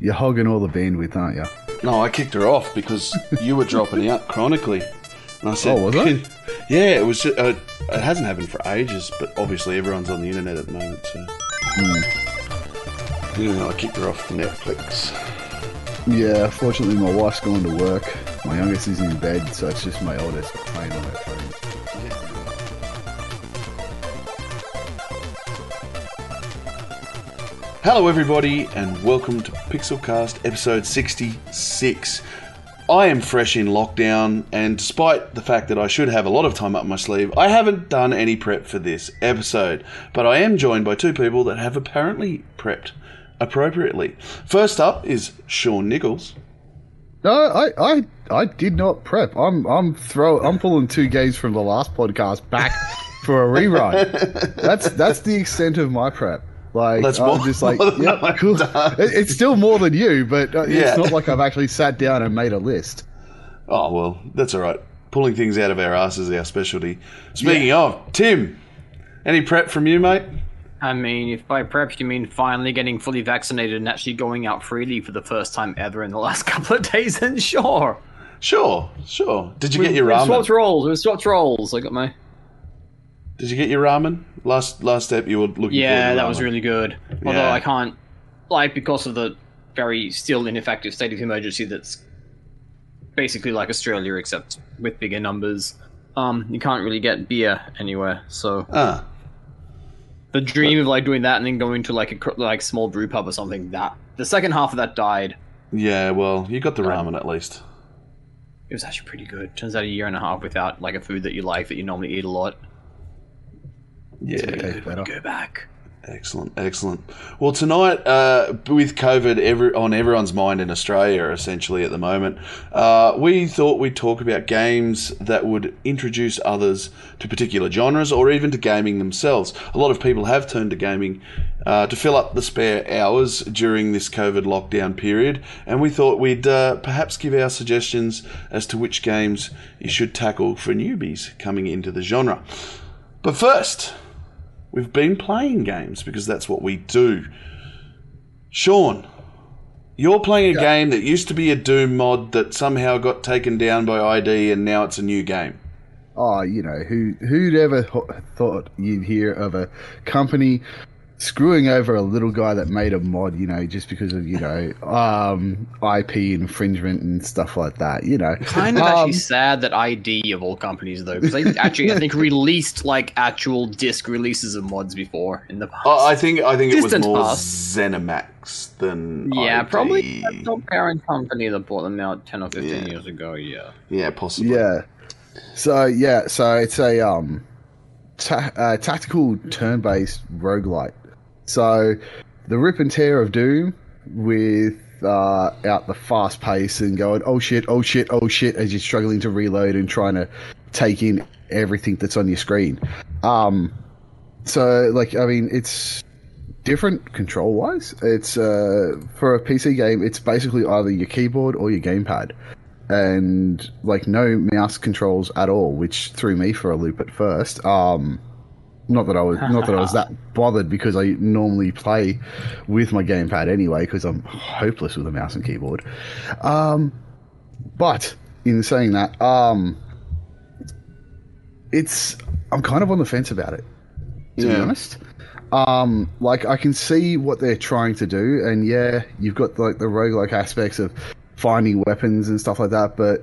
you're hogging all the bandwidth, aren't you? No, I kicked her off because you were dropping out chronically. And I said, Oh, was I? Yeah, it was. Uh, it hasn't happened for ages, but obviously everyone's on the internet at the moment, so. Yeah, I kicked her off the Netflix. Yeah, fortunately, my wife's gone to work. My youngest is in bed, so it's just my oldest playing on her phone. Hello, everybody, and welcome to Pixelcast episode 66. I am fresh in lockdown, and despite the fact that I should have a lot of time up my sleeve, I haven't done any prep for this episode. But I am joined by two people that have apparently prepped appropriately. First up is Shaun Nicholls. No, I, I, I did not prep. I'm, I'm throw, I'm pulling two games from the last podcast back for a rerun. that's, that's the extent of my prep. Like, That's I'm more- just like, more than yep, I've cool. It, it's still more than you, but uh, Yeah. it's not like I've actually sat down and made a list. Oh, well, that's all right. Pulling things out of our ass is our specialty. Speaking of, Tim, any prep from you, mate? I mean, if by prep you mean finally getting fully vaccinated and actually going out freely for the first time ever in the last couple of days, then sure. Sure, sure. Did you get We- your we ramen? swapped roles. We swapped roles. I got my. Did you get your ramen? Last last step, you were looking. Yeah, that was really good. Although Yeah. I can't, like, because of the very still ineffective state of emergency that's basically like Australia except with bigger numbers. Um, you can't really get beer anywhere. So Ah, the dream of like doing that and then going to like a like small brew pub or something that the second half of that died. yeah. Well, you got the ramen at least. It was actually pretty good. Turns out a year and a half without like a food that you like that you normally eat a lot. Yeah. Better. Go back. Excellent, excellent. Well, tonight, uh, with COVID every, on everyone's mind in Australia, essentially at the moment, uh, we thought we'd talk about games that would introduce others to particular genres or even to gaming themselves. A lot of people have turned to gaming uh, to fill up the spare hours during this COVID lockdown period, and we thought we'd uh, perhaps give our suggestions as to which games you should tackle for newbies coming into the genre. But first, We've been playing games because that's what we do. Shaun, you're playing a game that used to be a Doom mod that somehow got taken down by ID and now it's a new game. Oh, you know, who who'd ever ho- thought you'd hear of a company screwing over a little guy that made a mod, you know, just because of, you know, um, IP infringement and stuff like that, you know. Kind of Um, actually sad that ID of all companies though, because they actually I think released like actual disc releases of mods before in the past. I I think I think it was Distant more past. ZeniMax than yeah, ID. probably the parent company that bought them out ten or fifteen Yeah. years ago. Yeah. Yeah, possibly. Yeah. So yeah, so it's a um ta- uh, tactical turn-based roguelite. So the rip and tear of Doom with uh, out the fast pace and going oh shit, oh shit, oh shit as you're struggling to reload and trying to take in everything that's on your screen. Um, so like I mean it's different control wise. It's uh, for a PC game. It's basically either your keyboard or your gamepad and like no mouse controls at all, which threw me for a loop at first. Um, not that I was not that I was that bothered because I normally play with my gamepad anyway because I'm hopeless with a mouse and keyboard. Um, but in saying that, um, it's I'm kind of on the fence about it to be honest. Um, like I can see what they're trying to do, and yeah, you've got like the roguelike aspects of finding weapons and stuff like that, but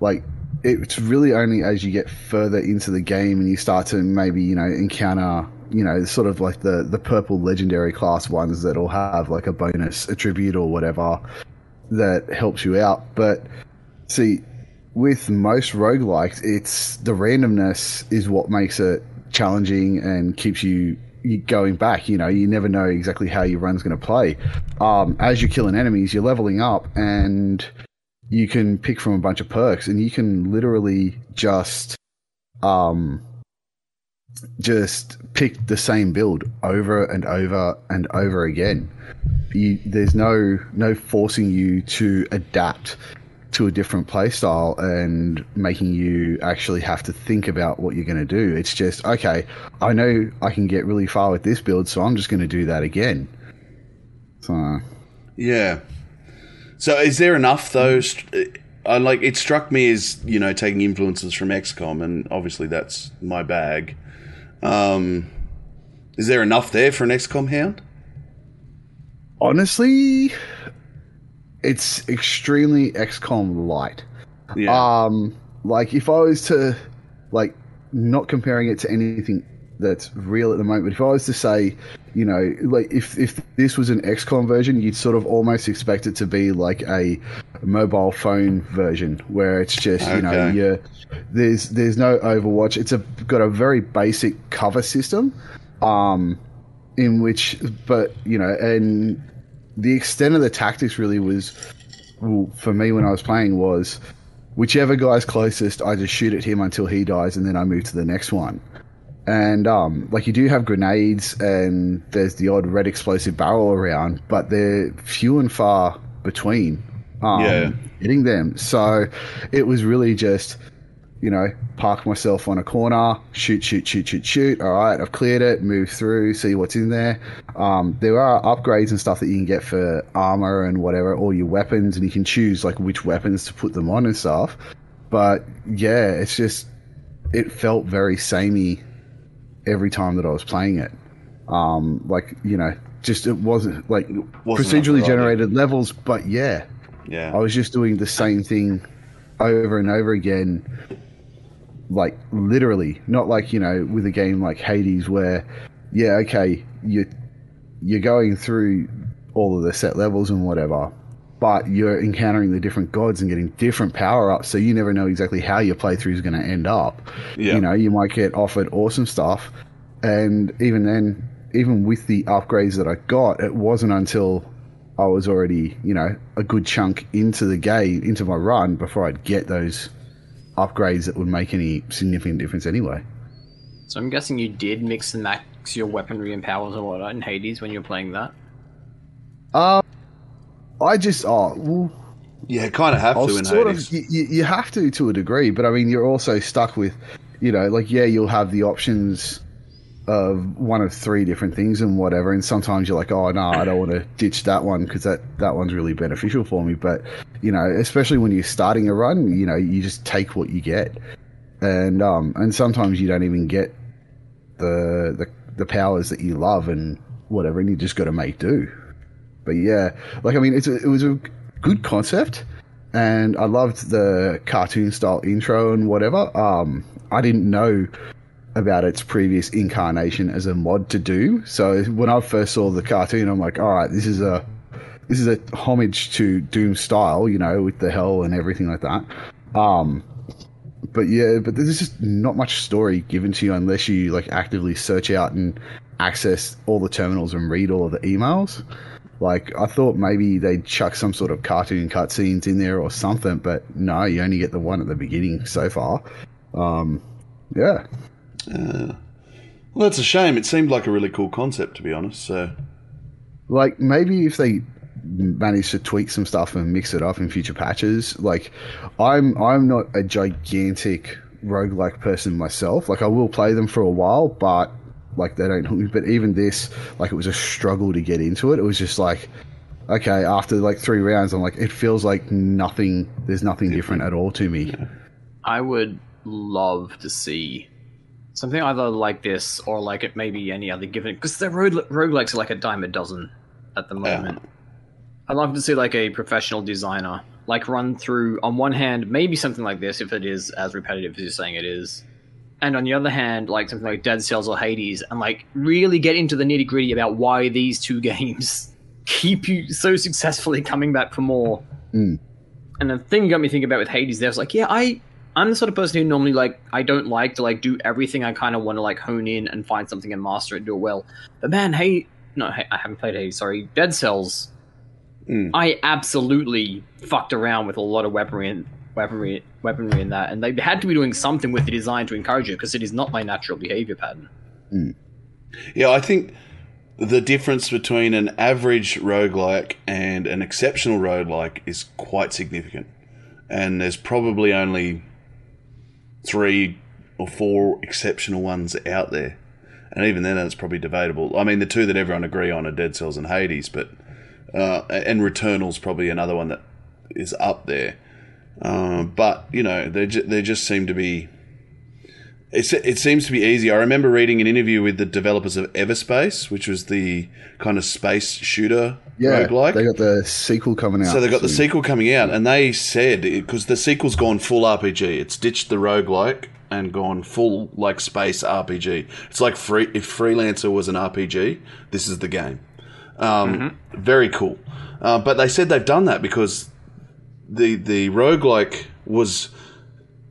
like it's really only as you get further into the game and you start to maybe, you know, encounter you know, sort of like the the purple legendary class ones that'll have like a bonus attribute or whatever that helps you out. But see, with most roguelikes, it's the randomness is what makes it challenging and keeps you you going back. You know, you never know exactly how your run's going to play. Um, as you're killing enemies, you're leveling up, and you can pick from a bunch of perks, and you can literally just um just pick the same build over and over and over again. You, there's no no forcing you to adapt to a different playstyle and making you actually have to think about what you're going to do. It's just okay. I know I can get really far with this build, so I'm just going to do that again. So Yeah. So is there enough though? st- I like it struck me as you know taking influences from XCOM, and obviously that's my bag. Um, is there enough there for an XCOM hound? Honestly, it's extremely XCOM light. Yeah, Um, like if I was to, like, not comparing it to anything that's real at the moment, but if I was to say, you know, like if if this was an XCOM version, you'd sort of almost expect it to be like a mobile phone version where it's just you know Okay. you there's there's no Overwatch. It's a got a very basic cover system, um, in which but you know and the extent of the tactics really was well, for me when I was playing was whichever guy's closest, I just shoot at him until he dies, and then I move to the next one. And um, like you do have grenades, and there's the odd red explosive barrel around, but they're few and far between. Um, Yeah. hitting them. So it was really just, you know, park myself on a corner, shoot, shoot, shoot, shoot, shoot. All right, I've cleared it, move through, see what's in there. Um, there are upgrades and stuff that you can get for armor and whatever, or your weapons, and you can choose like which weapons to put them on and stuff. But yeah, it's just it felt very samey every time that I was playing it. Um, like you know, just it wasn't like Wasn't procedurally generated levels, but yeah, yeah. I was just doing the same thing over and over again, like literally, not like you know with a game like Hades where, yeah, okay, you you're going through all of the set levels and whatever, but you're encountering the different gods and getting different power ups, so you never know exactly how your playthrough is going to end up. Yeah. You know, you might get offered awesome stuff, and even then, even with the upgrades that I got, it wasn't until I was already, you know, a good chunk into the game, into my run, before I'd get those upgrades that would make any significant difference anyway. So I'm guessing you did mix and max your weaponry and powers and whatnot in Hades when you were playing that. Uh, I just, oh, well, yeah, kind of have I'll to in sort of, you, you you have to to a degree, but I mean, you're also stuck with, you know, like, yeah, you'll have the options of one of three different things and whatever, and sometimes you're like, oh, no, I don't want to ditch that one because that, that one's really beneficial for me. But, you know, especially when you're starting a run, you know, you just take what you get. And, um, and sometimes you don't even get the, the, the powers that you love and whatever, and you just got to make do. But yeah, like I mean, it's a, it was a good concept, and I loved the cartoon style intro and whatever. Um, I didn't know about its previous incarnation as a mod to do. So when I first saw the cartoon, I'm like, all right, this is a this is a homage to Doom style, you know, with the hell and everything like that. Um, but yeah, but there's just not much story given to you unless you like actively search out and access all the terminals and read all of the emails. Like I thought maybe they'd chuck some sort of cartoon cutscenes in there or something, but no, you only get the one at the beginning so far. Um, yeah, Well, that's a shame. It seemed like a really cool concept, to be honest. So, like maybe if they manage to tweak some stuff and mix it up in future patches like i'm i'm not a gigantic roguelike person myself like i will play them for a while but like they don't hook me but even this like it was a struggle to get into it. It was just like okay after like three rounds i'm like it feels like nothing there's nothing different at all to me. I would love to see something either like this or like it maybe any other given because the rogue roguelikes are like a dime a dozen at the moment. I'd love to see like a professional designer like run through on one hand maybe something like this if it is as repetitive as you're saying it is, and on the other hand like something like Dead Cells or Hades and like really get into the nitty gritty about why these two games keep you so successfully coming back for more. Mm. And the thing got me thinking about with Hades, there was like, yeah, I I'm the sort of person who normally like I don't like to like do everything. I kind of want to like hone in and find something and master it, and do it well. But man, hey, no, hey, I haven't played Hades. Sorry, Dead Cells. Mm. I absolutely fucked around with a lot of weaponry and weaponry, weaponry in that, and they had to be doing something with the design to encourage it because it is not my natural behavior pattern. yeah, I think the difference between an average roguelike and an exceptional roguelike is quite significant. And there's probably only three or four exceptional ones out there. And even then, it's probably debatable. I mean, the two that everyone agree on are Dead Cells and Hades, but uh, and Returnal's probably another one that is up there. Um, but you know, they ju- they just seem to be. It, it seems to be easy. I remember reading an interview with the developers of Everspace, which was the kind of space shooter Yeah, roguelike. they got the sequel coming out. So they got the sequel coming out, and they said because the sequel's gone full RPG, it's ditched the roguelike and gone full like space RPG. It's like free if Freelancer was an RPG, this is the game. Um, Very cool. Uh, but they said they've done that because the the roguelike was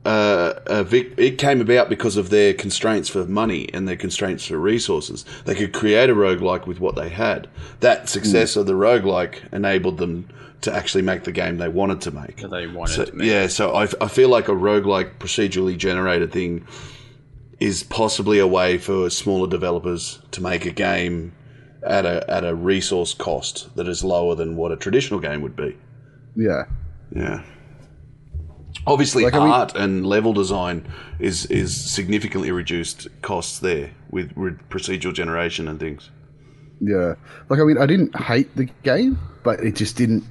uh, a vic- it came about because of their constraints for money and their constraints for resources. They could create a roguelike with what they had. That success of the roguelike enabled them to actually make the game they wanted to make. That they wanted So, to make. yeah, so I, I feel like a roguelike procedurally generated thing is possibly a way for smaller developers to make a game at a at a resource cost that is lower than what a traditional game would be. Yeah, Yeah. Obviously, Like, I mean- art and level design is is significantly reduced costs there with, with procedural generation and things. yeah. Like I mean, I didn't hate the game, but it just didn't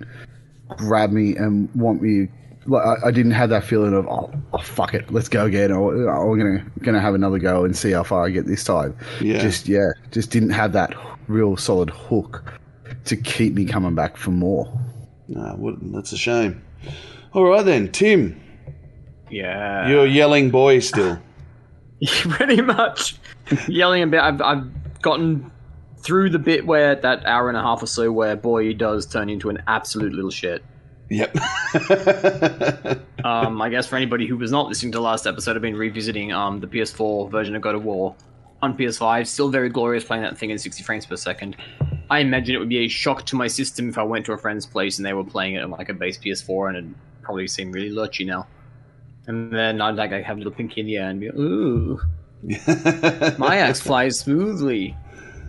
grab me and want me. Like I, I didn't have that feeling of oh, oh fuck it, let's go again, or oh, we're gonna gonna have another go and see how far I get this time. Yeah. Just yeah, just didn't have that real solid hook to keep me coming back for more. Nah, what, that's a shame. All right then, Tim, Yeah. you're yelling boy still. pretty much yelling about. I've, I've gotten through the bit where that hour and a half or so where boy does turn into an absolute little shit. Yep. Um, I guess for anybody who was not listening to the last episode, I've been revisiting um the PS4 version of God of War on PS5. Still very glorious playing that thing in 60 frames per second. I imagine it would be a shock to my system if I went to a friend's place and they were playing it on like a base PS4 and it'd probably seem really lurchy now. And then I'd like I have a little pinky in the air and be like, ooh, my axe flies smoothly.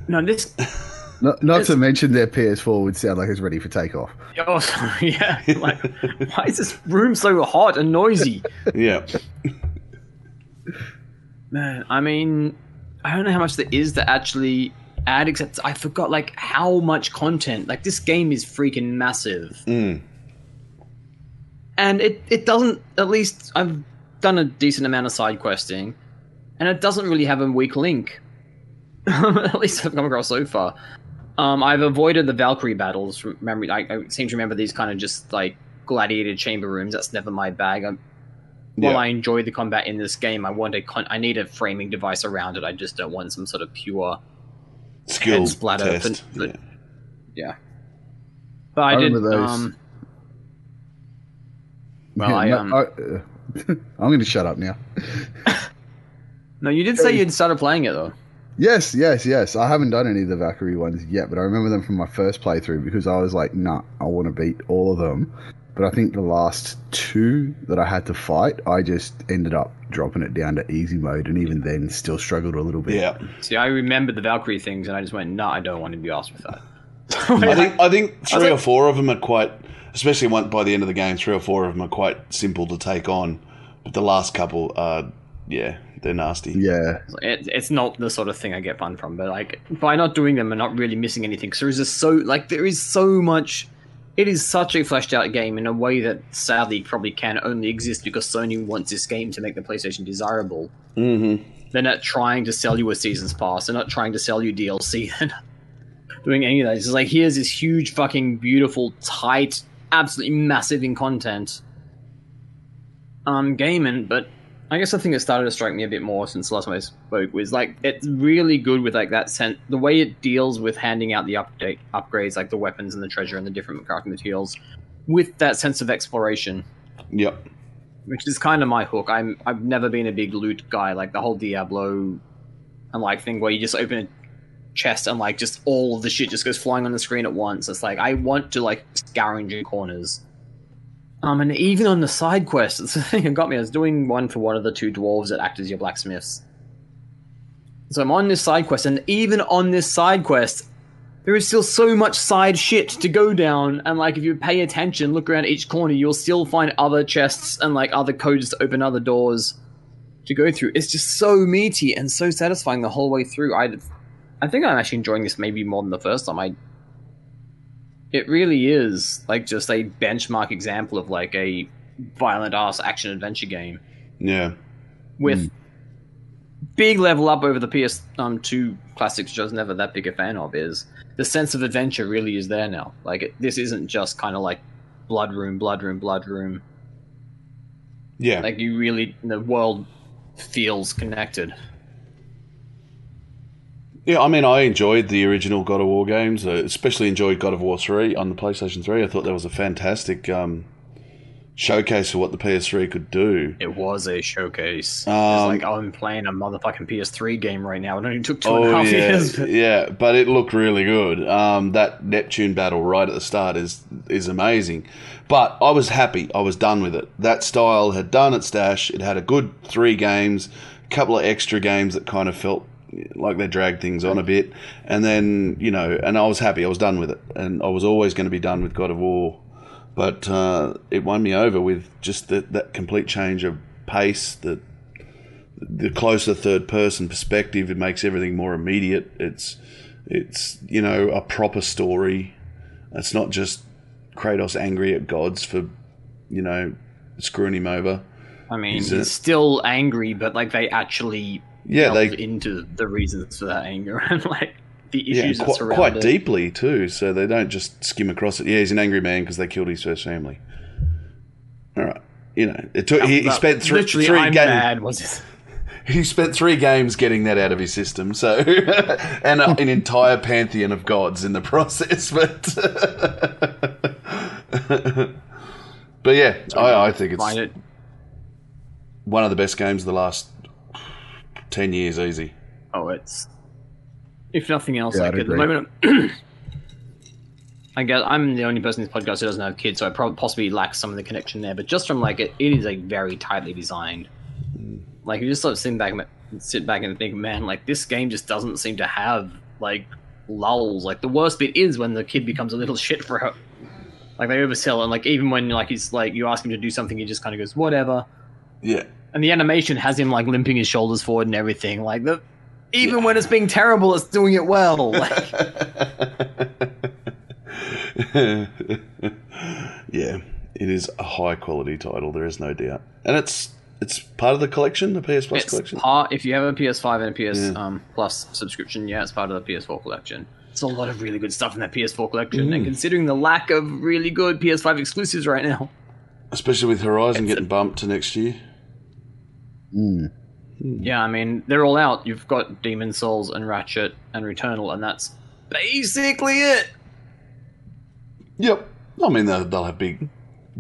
No, this Not, not to mention their PS4 would sound like it's ready for takeoff. Oh, sorry, yeah. Like, why is this room so hot and noisy? yeah. Man, I mean, I don't know how much there is to actually add, except I forgot, like, how much content. Like, this game is freaking massive. Mm. And it, it doesn't, at least, I've done a decent amount of side questing, and it doesn't really have a weak link. at least I've come across so far. Um, I've avoided the Valkyrie battles from memory. I, I seem to remember these kind of just like gladiator chamber rooms. That's never my bag. I'm, while Yeah. I enjoy the combat in this game, I want a con- I need a framing device around it. I just don't want some sort of pure. Skill Head splatter, test. but- yeah. Yeah. But I, I did. remember those. Um, well, I, No, um, I, uh, I'm going to shut up now. no, you did say you'd started playing it though. Yes, yes, yes. I haven't done any of the Valkyrie ones yet, but I remember them from my first playthrough because I was like, nah, I want to beat all of them. But I think the last two that I had to fight, I just ended up dropping it down to easy mode, and even then, still struggled a little bit. Yeah. See, I remembered the Valkyrie things, and I just went, "No, I don't want to be asked with that." I think I think three like- or four of them are quite, especially one by the end of the game. Three or four of them are quite simple to take on, but the last couple are, yeah, they're nasty. Yeah, it, it's not the sort of thing I get fun from, but like by not doing them and not really missing anything, because there is just so like there is so much. It is such a fleshed out game in a way that sadly probably can only exist because Sony wants this game to make the PlayStation desirable. Mm-hmm. They're not trying to sell you a season's pass. They're not trying to sell you DLC. They're not doing any of that. It's just like here's this huge, fucking beautiful, tight, absolutely massive in content um game, and but I guess the thing that started to strike me a bit more since the last time I spoke was like it's really good with like that sense the way it deals with handing out the update upgrades like the weapons and the treasure and the different crafting materials with that sense of exploration Yep. which is kind of my hook. I'm I've never been a big loot guy, like the whole Diablo and like thing where you just open a chest and like just all of the shit just goes flying on the screen at once. It's like I want to like scavenge in corners. Um, and even on the side quests, it's the thing that got me. I was doing one for one of the two dwarves that act as your blacksmiths. So I'm on this side quest, and even on this side quest, there is still so much side shit to go down and like if you pay attention look around each corner you'll still find other chests and like other codes to open other doors to go through it's just so meaty and so satisfying the whole way through i i think i'm actually enjoying this maybe more than the first time i it really is like just a benchmark example of like a violent ass action adventure game Yeah. with big level up over the PS um, two classics, which I was never that big a fan of. Is the sense of adventure really is there now? Like it, this isn't just kind of like blood room, blood room, blood room. Yeah. Like you really, the world feels connected. Yeah, I mean, I enjoyed the original God of War games. I especially enjoyed God of War 3 on the PlayStation 3. I thought that was a fantastic um, showcase of what the PS3 could do. It was a showcase. Um, it's like I'm playing a motherfucking PS3 game right now. It only took two and a Oh, yeah, years. yeah, but it looked really good. Um, that Neptune battle right at the start is is amazing. But I was happy. I was done with it. That style had done its dash. It had a good three games, a couple of extra games that kind of felt like they dragged things on a bit, and then you know, and I was happy. I was done with it, and I was always going to be done with God of War. But uh, it won me over with just that that complete change of pace, the the closer third person perspective. It makes everything more immediate. It's it's you know a proper story. It's not just Kratos angry at gods for you know screwing him over. I mean, He's he's, a- still angry, but like they actually Yeah, they into the reasons for that anger and like the yeah issues that quite, quite it. deeply too. So they don't just skim across it. Yeah, he's an angry man because they killed his first family. All right, you know it took. He, he spent three, literally, three I'm games. mad. Was? He spent three games getting that out of his system, so and a, an entire pantheon of gods in the process. But but yeah, I, I think it's it. one of the best games of the last ten years, easy. Oh, it's if nothing else, Yeah, like I'd at the moment. I guess I'm the only person in this podcast who doesn't have kids, so I probably possibly lack some of the connection there. But just from like it, it is like very tightly designed. Hmm. Like you just sort of sit back, and sit back and think, man, like this game just doesn't seem to have like lulls. Like the worst bit is when the kid becomes a little shit for her. Like they oversell, and like even when like he's like you ask him to do something, he just kind of goes whatever. Yeah, And the animation has him like limping his shoulders forward and everything. Like the even when it's being terrible, it's doing it well. Like, yeah, it is a high quality title. There is no doubt, and it's it's part of the collection, the PS Plus it's collection. part if you have a PS5 and a PS Yeah. um, Plus subscription, yeah, it's part of the PS4 collection. It's a lot of really good stuff in that PS4 collection, Mm. and considering the lack of really good PS5 exclusives right now, Especially with Horizon It's a- getting bumped to next year. Mm. yeah, I mean they're all out. You've got Demon's Souls and Ratchet and Returnal, and that's basically it. Yep. I mean, they'll, they'll have big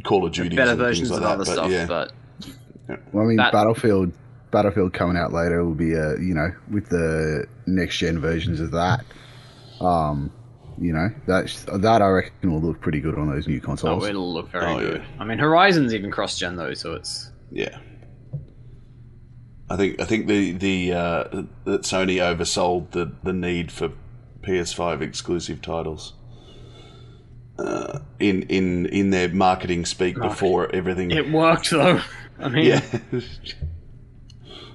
Call of Duty Better and versions things of like other that, stuff, but yeah. but Well, I mean, That- Battlefield, Battlefield coming out later will be a you know with the next gen versions of that. Um, you know that that I reckon will look pretty good on those new consoles. oh, consoles. it'll look very Oh, good. yeah. I mean, Horizon's even cross-gen though, so it's Yeah. I think I think the the uh, that Sony oversold the, the need for PS5 exclusive titles uh, in in in their marketing speak before everything. it worked though. I mean, yeah, it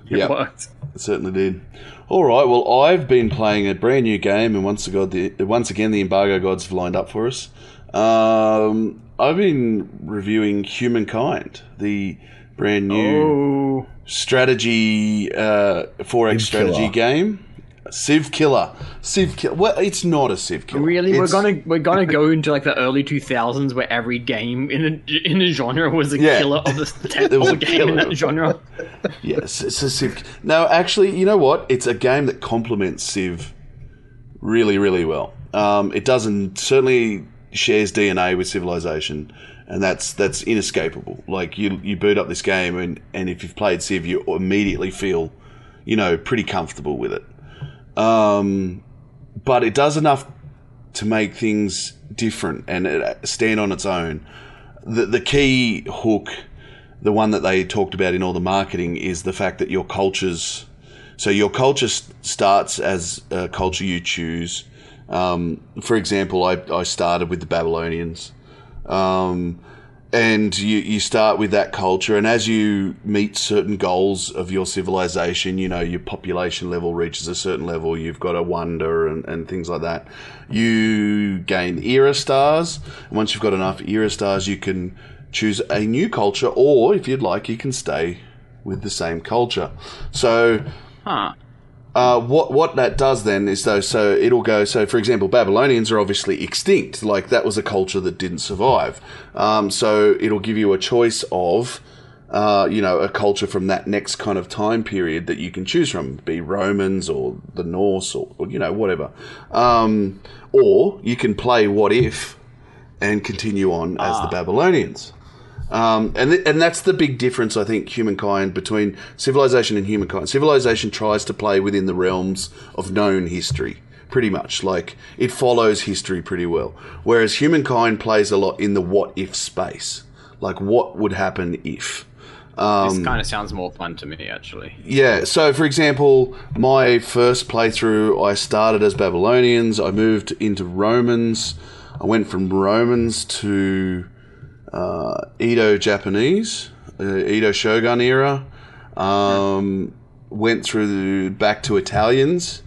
yeah, worked. it certainly did. All right, well, I've been playing a brand new game, and once again, the once again the embargo gods have lined up for us. Um, I've been reviewing Humankind, the brand new Oh, strategy uh, 4x Civ strategy Killer. game. Civ Killer. Civ Killer. Well, it's not a Civ Killer. really? We're gonna we're gonna go into like the early two thousands where every game in a in a genre was a Yeah. killer of the There was tentpole game in that genre. Yes, it's a Civ. No, actually, you know what? It's a game that complements Civ really, really well. Um, it doesn't certainly shares DNA with Civilization, and that's that's inescapable. Like you, you boot up this game, and and if you've played Civ, you immediately feel, you know, pretty comfortable with it. Um, but it does enough to make things different and stand on its own. The the key hook, the one that they talked about in all the marketing, is the fact that your cultures. So your culture starts as a culture you choose. Um, for example, I, I started with the Babylonians, um, and you, you start with that culture and as you meet certain goals of your civilization you know your population level reaches a certain level you've got a wonder and, and things like that you gain era stars and once you've got enough era stars you can choose a new culture or if you'd like you can stay with the same culture so Huh. Uh, what what that does then is though so it'll go so for example Babylonians are obviously extinct. Like that was a culture that didn't survive. Um, so it'll give you a choice of uh, you know a culture from that next kind of time period that you can choose from. Be Romans or the Norse or, or you know whatever. Um, or you can play what if and continue on as the Babylonians um, and th- and that's the big difference I think humankind between civilization and humankind. Civilization tries to play within the realms of known history, pretty much like it follows history pretty well. Whereas humankind plays a lot in the what if space, like what would happen if. This kind of sounds more fun to me, actually. Yeah. So, for example, my first playthrough, I started as Babylonians. I moved into Romans. I went from Romans to uh, Edo Japanese, uh, Edo Shogun era. Um, went through the, back to Italians,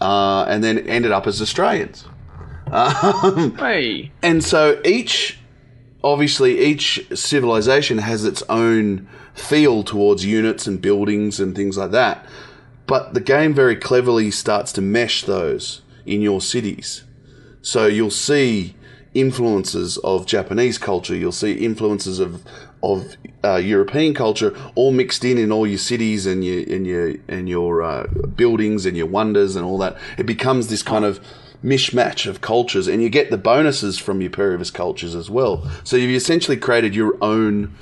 uh, and then ended up as Australians. Um, Hey, and so each, obviously, each civilization has its own feel towards units and buildings and things like that. But the game very cleverly starts to mesh those in your cities. So you'll see influences of Japanese culture, you'll see influences of of uh, European culture all mixed in in all your cities and your and your and your uh, buildings and your wonders and all that. It becomes this kind of mishmash of cultures, and you get the bonuses from your previous cultures as well. So you've essentially created your own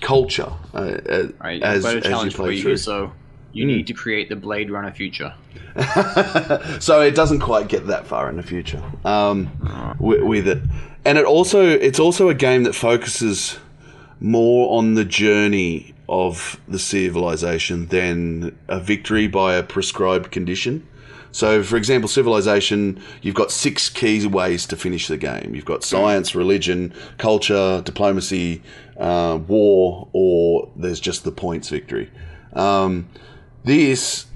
culture uh, uh, right. as, a as you challenge for play you. through. So you need to create the Blade Runner future. so it doesn't quite get that far in the future um, with, with it, and it also it's also a game that focuses more on the journey of the civilization than a victory by a prescribed condition. So, for example, civilization, you've got six key ways to finish the game. You've got science, religion, culture, diplomacy, uh, war, or there's just the points victory. Um, this,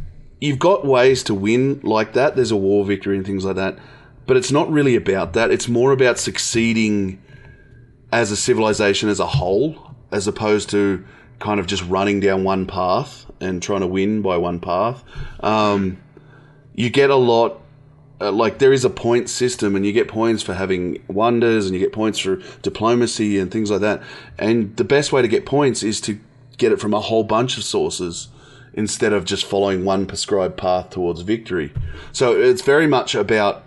you've got ways to win like that. There's a war victory and things like that. But it's not really about that. It's more about succeeding as a civilization as a whole, as opposed to kind of just running down one path and trying to win by one path. Um, you get a lot. Uh, like there is a point system, and you get points for having wonders, and you get points for diplomacy and things like that. And the best way to get points is to get it from a whole bunch of sources instead of just following one prescribed path towards victory. So it's very much about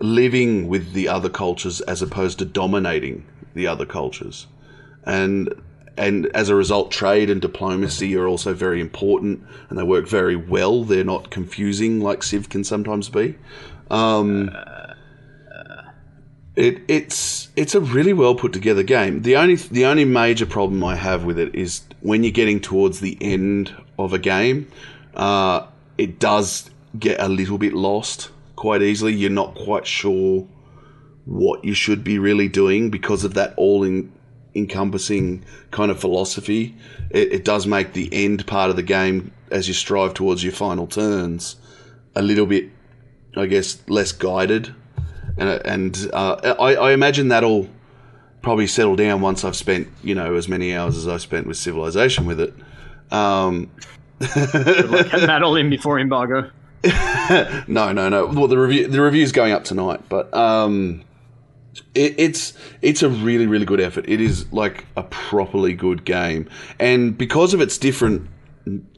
living with the other cultures as opposed to dominating the other cultures. And and as a result, trade and diplomacy are also very important, and they work very well. They're not confusing like Civ can sometimes be. Um, it, it's it's a really well put together game. The only the only major problem I have with it is when you're getting towards the end of a game, uh, it does get a little bit lost quite easily. You're not quite sure what you should be really doing because of that all in, encompassing kind of philosophy. It, it does make the end part of the game as you strive towards your final turns a little bit, I guess, less guided. And, and uh, I, I imagine that'll probably settle down once I've spent, you know, as many hours as I've spent with Civilization with it. Um, Like, getting that all in before embargo. no, no, no. Well, the review the review's going up tonight, but um, it, it's it's a really really good effort. It is like a properly good game, and because of its different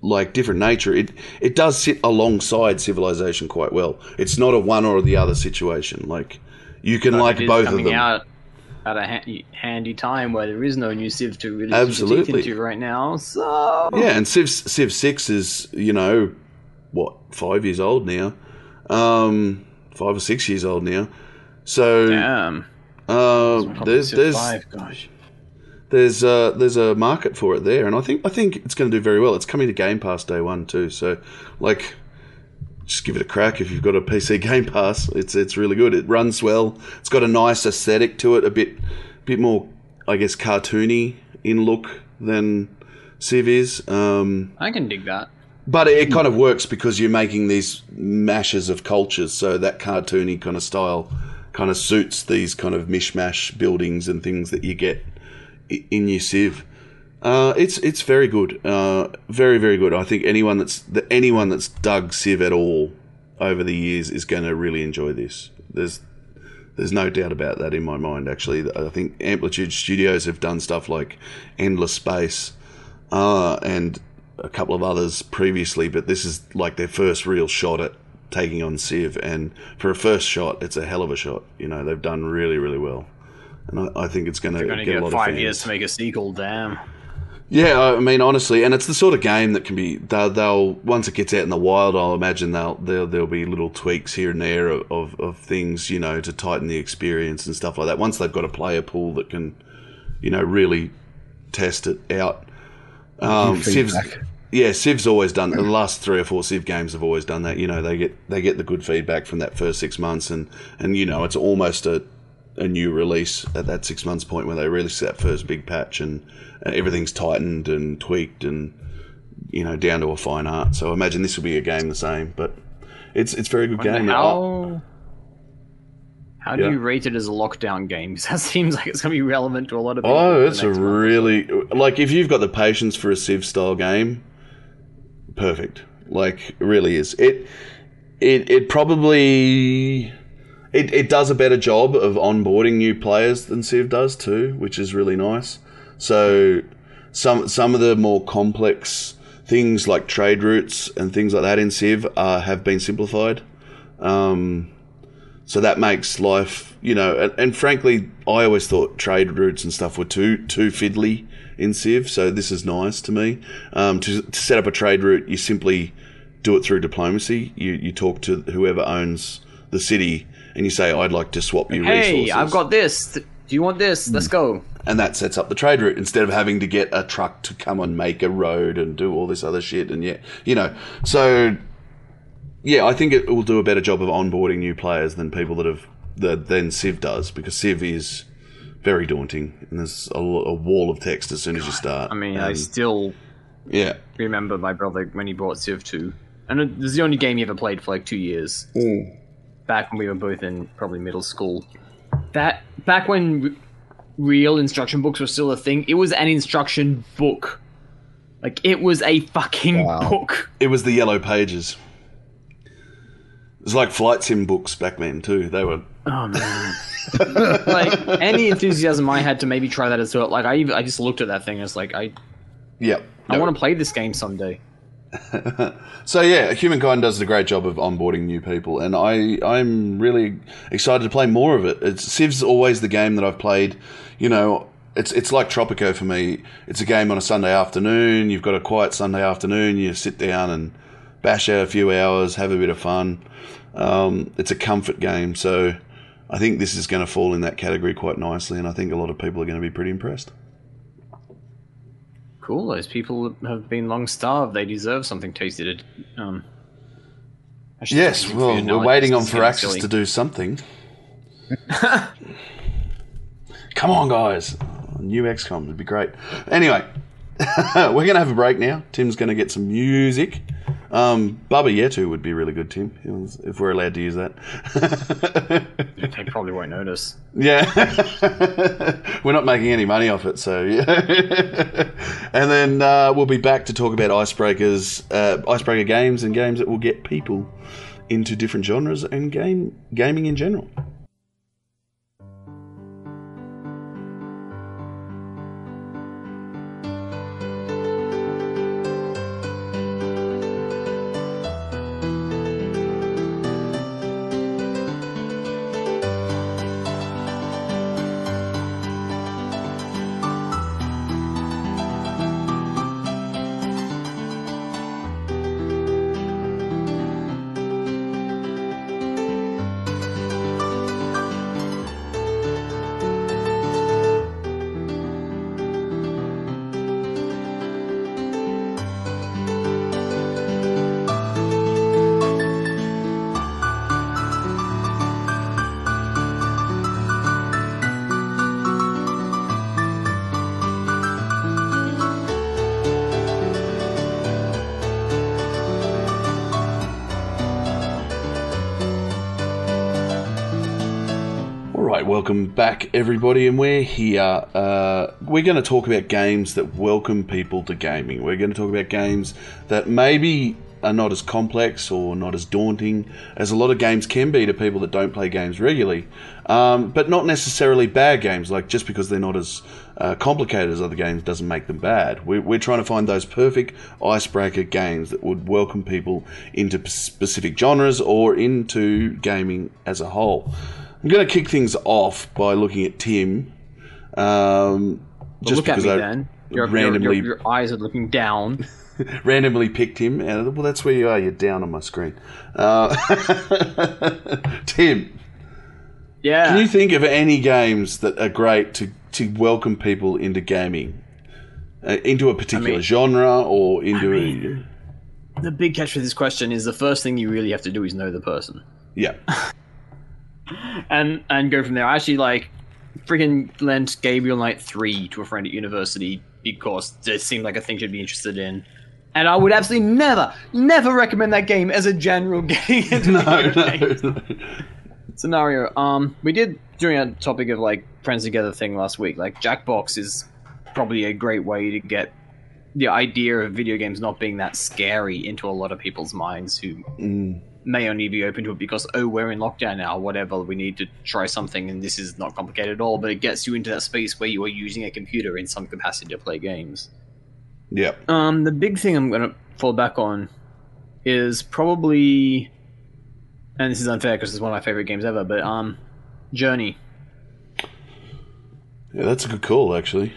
like different nature, it it does sit alongside Civilization quite well. It's not a one or the other situation. Like you can like both of them. out at a ha- handy time where there is no new Civ to really Absolutely. into right now. So Yeah, and Civ Civ Six is you know what five years old now, um, five or six years old now. So damn. uh, there's Civ there's five, gosh. there's uh, there's a market for it there, and I think I think it's going to do very well. It's coming to Game Pass day one too, so like. Just give it a crack if you've got a PC Game Pass. It's it's really good. It runs well. It's got a nice aesthetic to it, a bit bit more I guess, cartoony in look than Civ is. Um, I can dig that. but it kind of works because you're making these mashes of cultures, so that cartoony kind of style kind of suits these kind of mishmash buildings and things that you get in your Civ. Uh, it's it's very good, uh, very very good. I think anyone that's that anyone that's dug Civ at all over the years is going to really enjoy this. There's there's no doubt about that in my mind. Actually, I think Amplitude Studios have done stuff like Endless Space uh, and a couple of others previously, but this is like their first real shot at taking on Civ. And for a first shot, it's a hell of a shot. You know, they've done really really well, and I, I think it's going to They're get a get lot five of years to make a sequel. Damn. Yeah, I mean honestly, and it's the sort of game that can be they'll, they'll once it gets out in the wild, I'll imagine they'll there'll, there'll be little tweaks here and there of, of, of things you know to tighten the experience and stuff like that. Once they've got a player pool that can, you know, really test it out. Um, Civ's, yeah, Civ's always done the last three or four Civ games have always done that. You know, they get they get the good feedback from that first six months, and and you know it's almost a a new release at that six months point when they release that first big patch and, and everything's tightened and tweaked and you know down to a fine art. So I imagine this will be a game the same, but it's it's very good game. How uh, how do Yeah. you rate it as a lockdown game? 'Cause that seems like it's going to be relevant to a lot of people. Oh, it's a really like if you've got the patience for a Civ style game, perfect. Like it really is. It it it probably it, it does a better job of onboarding new players than Civ does too, which is really nice. So some some of the more complex things like trade routes and things like that in Civ uh, have been simplified. Um, so that makes life, you know, and, and frankly, I always thought trade routes and stuff were too too fiddly in Civ. So this is nice to me. Um, to, to set up a trade route, you simply do it through diplomacy. You you talk to whoever owns the city, and you say, "I'd like to swap you Hey, resources." Hey, I've got this. Do you want this? Hmm. Let's go. and that sets up the trade route instead of having to get a truck to come and make a road and do all this other shit. And yeah, you know, so yeah, I think it will do a better job of onboarding new players than people that have that than Civ does because Civ is very daunting and there's a, a wall of text as soon as you start. I mean, I still yeah, remember my brother when he bought Civ 2. And it was the only game he ever played for like two years. Back when we were both in probably middle school. That back when r- real instruction books were still a thing, it was an instruction book. Like it was a fucking Wow. book. it was the yellow pages. It was like flight sim books back then too. They were Oh man. like any enthusiasm I had to maybe try that as well. Like I, even, I just looked at that thing. and was like, I, yeah. I want to play this game someday. So yeah, Humankind does a great job of onboarding new people, and I I'm really excited to play more of it. It's Civ's always the game that I've played. You know, it's it's like Tropico for me. It's a game on a Sunday afternoon. You've got a quiet Sunday afternoon. You sit down and bash out a few hours, have a bit of fun. Um, it's a comfort game, so I think this is going to fall in that category quite nicely, and I think a lot of people are going to be pretty impressed. Cool. Those people have been long starved. They deserve something tasty to. Um, Yes, take it for well, we're waiting on Firaxis to do something. Come on, guys. New XCOM would be great. Anyway, we're going to have a break now. Tim's going to get some music. Um, Baba Yetu would be really good, Tim, if we're allowed to use that. They probably won't notice. yeah. we're not making any money off it, so yeah. and then uh, we'll be back to talk about icebreakers, uh, icebreaker games, and games that will get people into different genres and game gaming in general. Welcome back, everybody, and we're here. Uh, we're going to talk about games that welcome people to gaming. We're going to talk about games that maybe are not as complex or not as daunting as a lot of games can be to people that don't play games regularly, um, but not necessarily bad games. Like just because they're not as uh, complicated as other games doesn't make them bad. We're, we're trying to find those perfect icebreaker games that would welcome people into specific genres or into gaming as a whole. I'm going to kick things off by looking at Tim. Um, just Look at me I then. Your, randomly your, your, your eyes are looking down. randomly picked him. And, well, that's where you are. You're down on my screen. Uh, Tim, Yeah. can you think of any games that are great to, to welcome people into gaming? Uh, into a particular mean- genre or into mean- the big catch for this question is the first thing you really have to do is know the person. a. Yeah. And and go from there. I actually like freaking lent Gabriel Knight three to a friend at university because it seemed like a thing she'd be interested in. And I would absolutely never, never recommend that game as a general into No, no, no. scenario. Um, we did during a topic of like friends together thing last week. Like Jackbox is probably a great way to get the idea of video games not being that scary into a lot of people's minds who Mm, may only be open to it because oh we're in lockdown now whatever we need to try something and this is not complicated at all but it gets you into that space where you are using a computer in some capacity to play games yeah. um the big thing i'm gonna fall back on is probably and this is unfair because it's one of my favorite games ever but um journey Yeah, that's a good call, actually.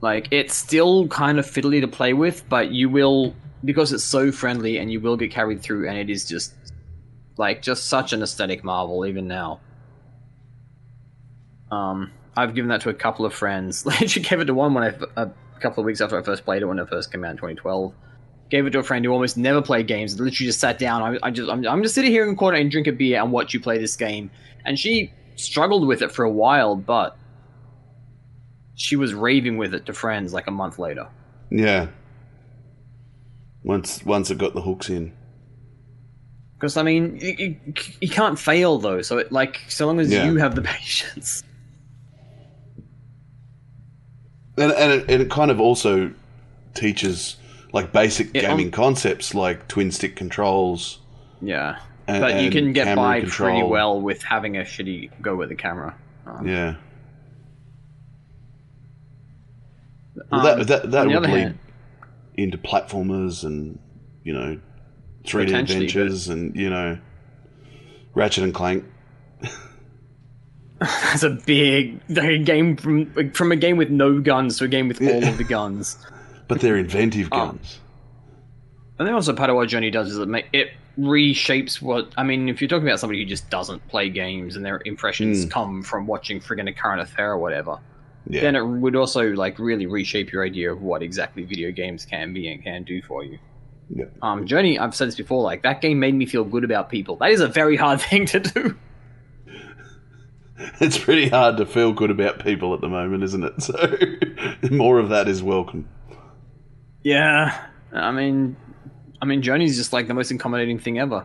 Like it's still kind of fiddly to play with, but you will because it's so friendly and you will get carried through and it is just like just such an aesthetic marvel even now. Um I've given that to a couple of friends. Literally gave it to one when I a couple of weeks after I first played it when it first came out in 2012. Gave it to a friend who almost never played games. Literally just sat down. I, I just I'm, I'm just sitting here in the corner and drink a beer and watch you play this game. And she struggled with it for a while, but she was raving with it to friends like a month later. Yeah. Once once it got the hooks in. Because I mean, you, you, you can't fail though. So it, like, so long as Yeah. you have the patience. And, and, it, and it kind of also teaches like basic Yeah, gaming um, concepts like twin stick controls. Yeah, And, but you can get by control. pretty well with having a shitty go with the camera. Um, Yeah. Well, um, that that, that on the would lead hand- into platformers and you know, 3D Potentially, adventures and you know, Ratchet and Clank. That's a big like, a game from from a game with no guns to a game with all of the guns. But they're inventive Oh. guns. And then also part of what Journey does is it make, it reshapes what I mean. If you're talking about somebody who just doesn't play games and their impressions Mm. come from watching friggin' a current affair or whatever, Yeah. then it would also like really reshape your idea of what exactly video games can be and can do for you. Yeah. Um, Journey, I've said this before, like that game made me feel good about people. That is a very hard thing to do. It's pretty hard to feel good about people at the moment, isn't it? So more of that is welcome. Yeah, I mean, I mean, Journey's just like the most accommodating thing ever.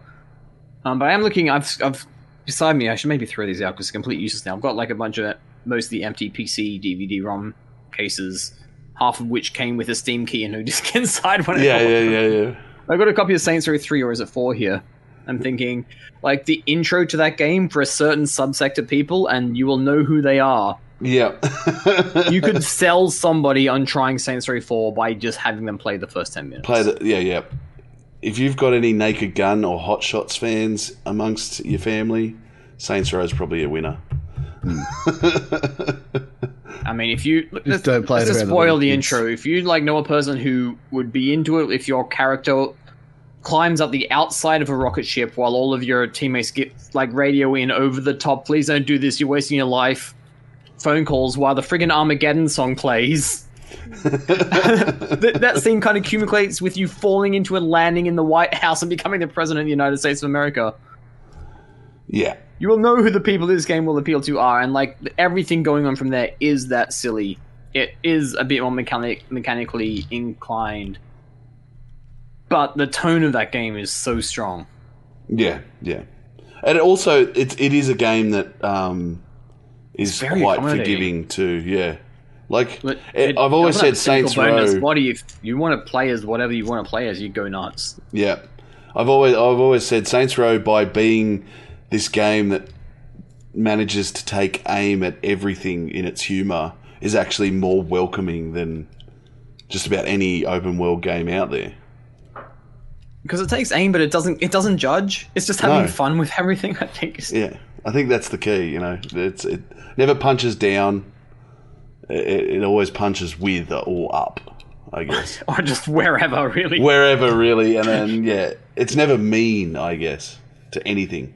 Um, but I am looking. I've, I've beside me. I should maybe throw these out because it's complete useless now. I've got like a bunch of mostly empty PC DVD-ROM cases, half of which came with a Steam key and no disk inside. When I Yeah, yeah, them. yeah, yeah. I got a copy of Saints Row 3 or is it 4 here? I'm thinking like the intro to that game for a certain subsect of people and you will know who they are. Yeah. You could sell somebody on trying Saints Row 4 by just having them play the first 10 minutes. play the yeah, yeah. If you've got any Naked Gun or Hot Shots fans amongst your family, Saints Row is probably a winner. I mean, if you just don't play it let's the spoil the intro. If you like know a person who would be into it, if your character climbs up the outside of a rocket ship while all of your teammates get like radio in over the top, please don't do this. You're wasting your life. Phone calls while the friggin' Armageddon song plays. that, that scene kind of accumulates with you falling into a landing in the White House and becoming the president of the United States of America Yeah. You will know who the people this game will appeal to are, and like everything going on from there is that silly. It is a bit more mechanic mechanically inclined, but the tone of that game is so strong. Yeah, yeah. And it also it's it is a game that um is quite forgiving too. Yeah, like it- it I've always said Saints bonus Row. Body, if you want to play as whatever you want to play as, you go nuts. Yeah, I've always I've always said Saints Row by being this game that manages to take aim at everything in its humor is actually more welcoming than just about any open world game out there. Because it takes aim, but it doesn't. It doesn't judge. It's just having No. fun with everything. I think. Yeah, I think that's the key. You know, it's it never punches down. It, it always punches with or up. I guess Or just wherever, really. wherever really, and then yeah, it's never mean. I guess to anything,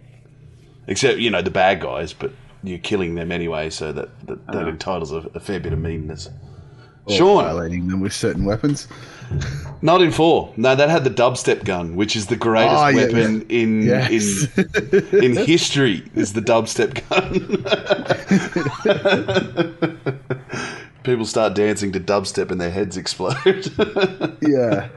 except you know the bad guys, but you're killing them anyway, so that that, that entitles a, a fair bit of meanness. Or Shaun, violating them with certain weapons. not in four. No, that had the dubstep gun, which is the greatest Oh, yeah, weapon in Yes. in in history. Is the dubstep gun. People start dancing to dubstep and their heads explode. yeah.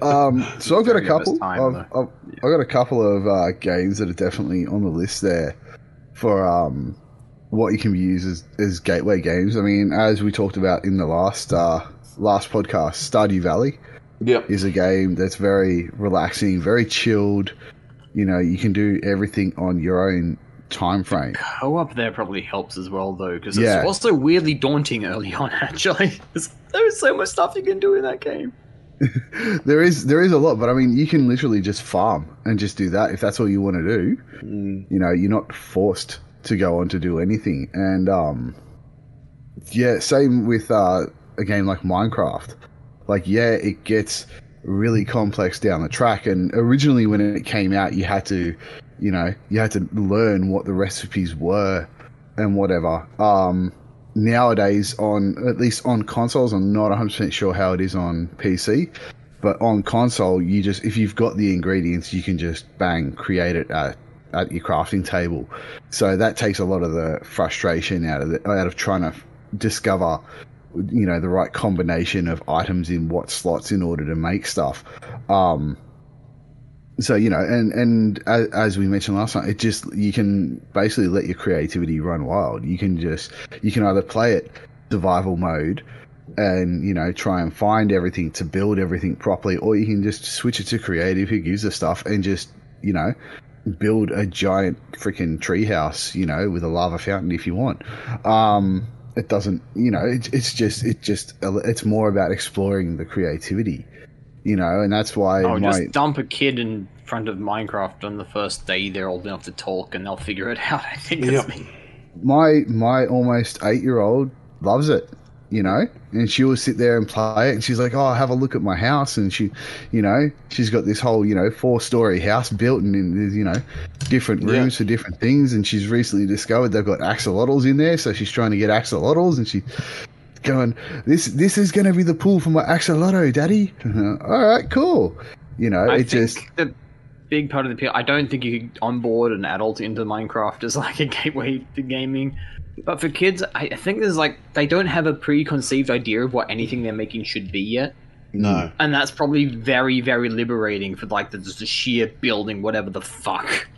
Um, so I've got a couple. best time, I've, I've, I've got a couple of uh, games that are definitely on the list there for um, what you can use as, as gateway games. I mean, as we talked about in the last uh, last podcast, Stardew Valley yep. is a game that's very relaxing, very chilled. You know, you can do everything on your own time frame. Co-op there probably helps as well, though, because Yeah. it's also weirdly daunting early on. Actually, There's- there's so much stuff you can do in that game. There is there is a lot, but I mean, you can literally just farm and just do that if that's all you want to do. You know, you're not forced to go on to do anything. And um, yeah, same with uh, a game like Minecraft. Like, yeah, it gets really complex down the track. And originally, when it came out, you had to, you know, you had to learn what the recipes were and whatever. Um, nowadays, on at least on consoles, I'm not 100 percent sure how it is on PC. But on console, you just if you've got the ingredients, you can just bang create it at, at your crafting table. So that takes a lot of the frustration out of it, out of trying to discover, you know, the right combination of items in what slots in order to make stuff. Um, so you know, and and as, we mentioned last time, it just you can basically let your creativity run wild. You can just you can either play it survival mode and you know try and find everything to build everything properly, or you can just switch it to creative, who gives a stuff, and just you know build a giant freaking treehouse, you know, with a lava fountain if you want. Um, it doesn't, you know, it, it's just it just it's more about exploring the creativity, you know, and that's why Oh, my just dump a kid in front of Minecraft on the first day they're old enough to talk, and they'll figure it out. I think. Yep. My my almost eight year old loves it you know and she will sit there and play it and she's like oh have a look at my house and she you know she's got this whole you know four story house built and in there's you know different Yeah. rooms for different things and she's recently discovered they've got axolotls in there so she's trying to get axolotls and she going this this is going to be the pool for my axolotl daddy all right cool you know I it think just the big part of the appeal. I don't think you could onboard an adult into Minecraft as like a gateway to gaming. But for kids, I I think there's like they don't have a preconceived idea of what anything they're making should be yet, No. and that's probably very, very liberating for like the, just the sheer building whatever the fuck.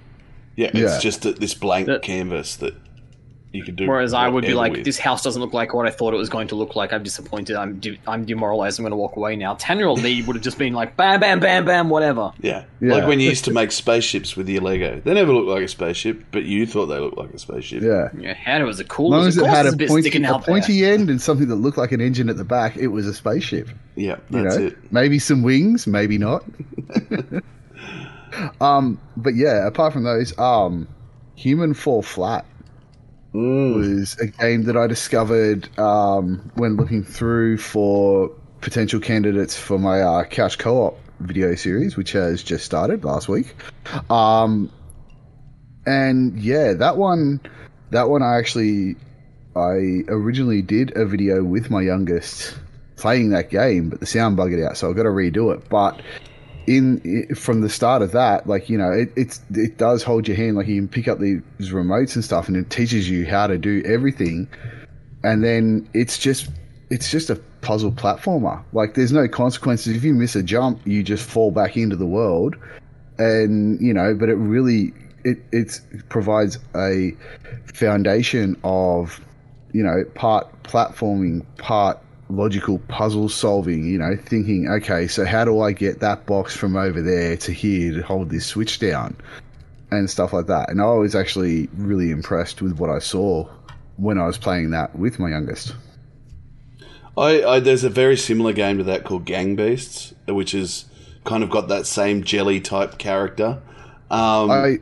Yeah, Yeah. it's just a, this blank That- canvas that you could do. Whereas I would be like, with. this house doesn't look like what I thought it was going to look like. I'm disappointed. I'm de- I'm demoralized. I'm going to walk away now. Ten year old me would have just been like, bam, bam, bam, bam, whatever. Yeah. Yeah. Like when you used to make spaceships with your Lego. They never looked like a spaceship, but you thought they looked like a spaceship. yeah Your head was a cool. as long as it had there's a pointy, a pointy end and something that looked like an engine at the back, it was a spaceship. Yeah, you know, it. maybe some wings, maybe not. um, but yeah, apart from those, um, Human Fall Flat Mm. was a game that I discovered um, when looking through for potential candidates for my uh, couch co-op video series, which has just started last week. Um, and yeah, that one, that one I actually, I originally did a video with my youngest playing that game, but the sound bugged out, so I've got to redo it. But in from the start of that, like you know, it it's it does hold your hand. Like you can pick up these remotes and stuff, and it teaches you how to do everything. And then it's just it's just a puzzle platformer. Like there's no consequences. If you miss a jump, you just fall back into the world. And you know, but it really it it provides a foundation of you know part platforming, part logical puzzle solving. You know, thinking, okay, so how do I get that box from over there to here to hold this switch down, and stuff like that. And I was actually really impressed with what I saw when I was playing that with my youngest. I, I there's a very similar game to that called Gang Beasts, which is kind of got that same jelly type character. Um, I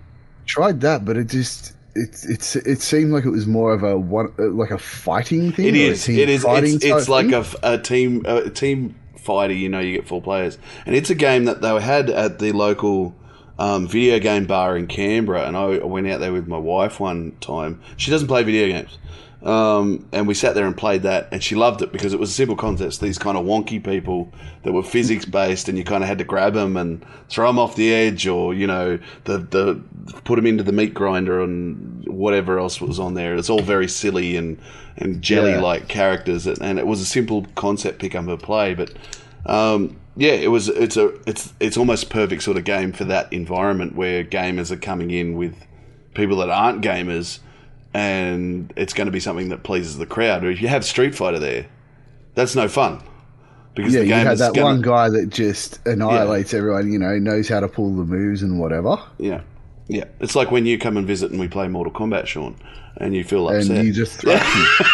tried that, but it just it it's it seemed like it was more of a one uh, like a fighting thing. It is. It is. It's, it's like a, a team a team fighter. You know, you get four players, and it's a game that they had at the local um, video game bar in Canberra. And I went out there with my wife one time. She doesn't play video games. Um, and we sat there and played that, and she loved it because it was a simple concept. These kind of wonky people that were physics based, and you kind of had to grab them and throw them off the edge, or you know, the the put them into the meat grinder and whatever else was on there. It's all very silly and and jelly like characters, and, and it was a simple concept pick up and play. But um, yeah, it was. It's a it's it's almost perfect sort of game for that environment where gamers are coming in with people that aren't gamers and it's going to be something that pleases the crowd. Or if you have Street Fighter there, that's no fun because yeah, the you game had is that gonna, one guy that just annihilates everyone. You know, knows how to pull the moves and whatever, Yeah, yeah. It's like when you come and visit and we play Mortal Kombat, Shaun, and you feel upset. and you just thrash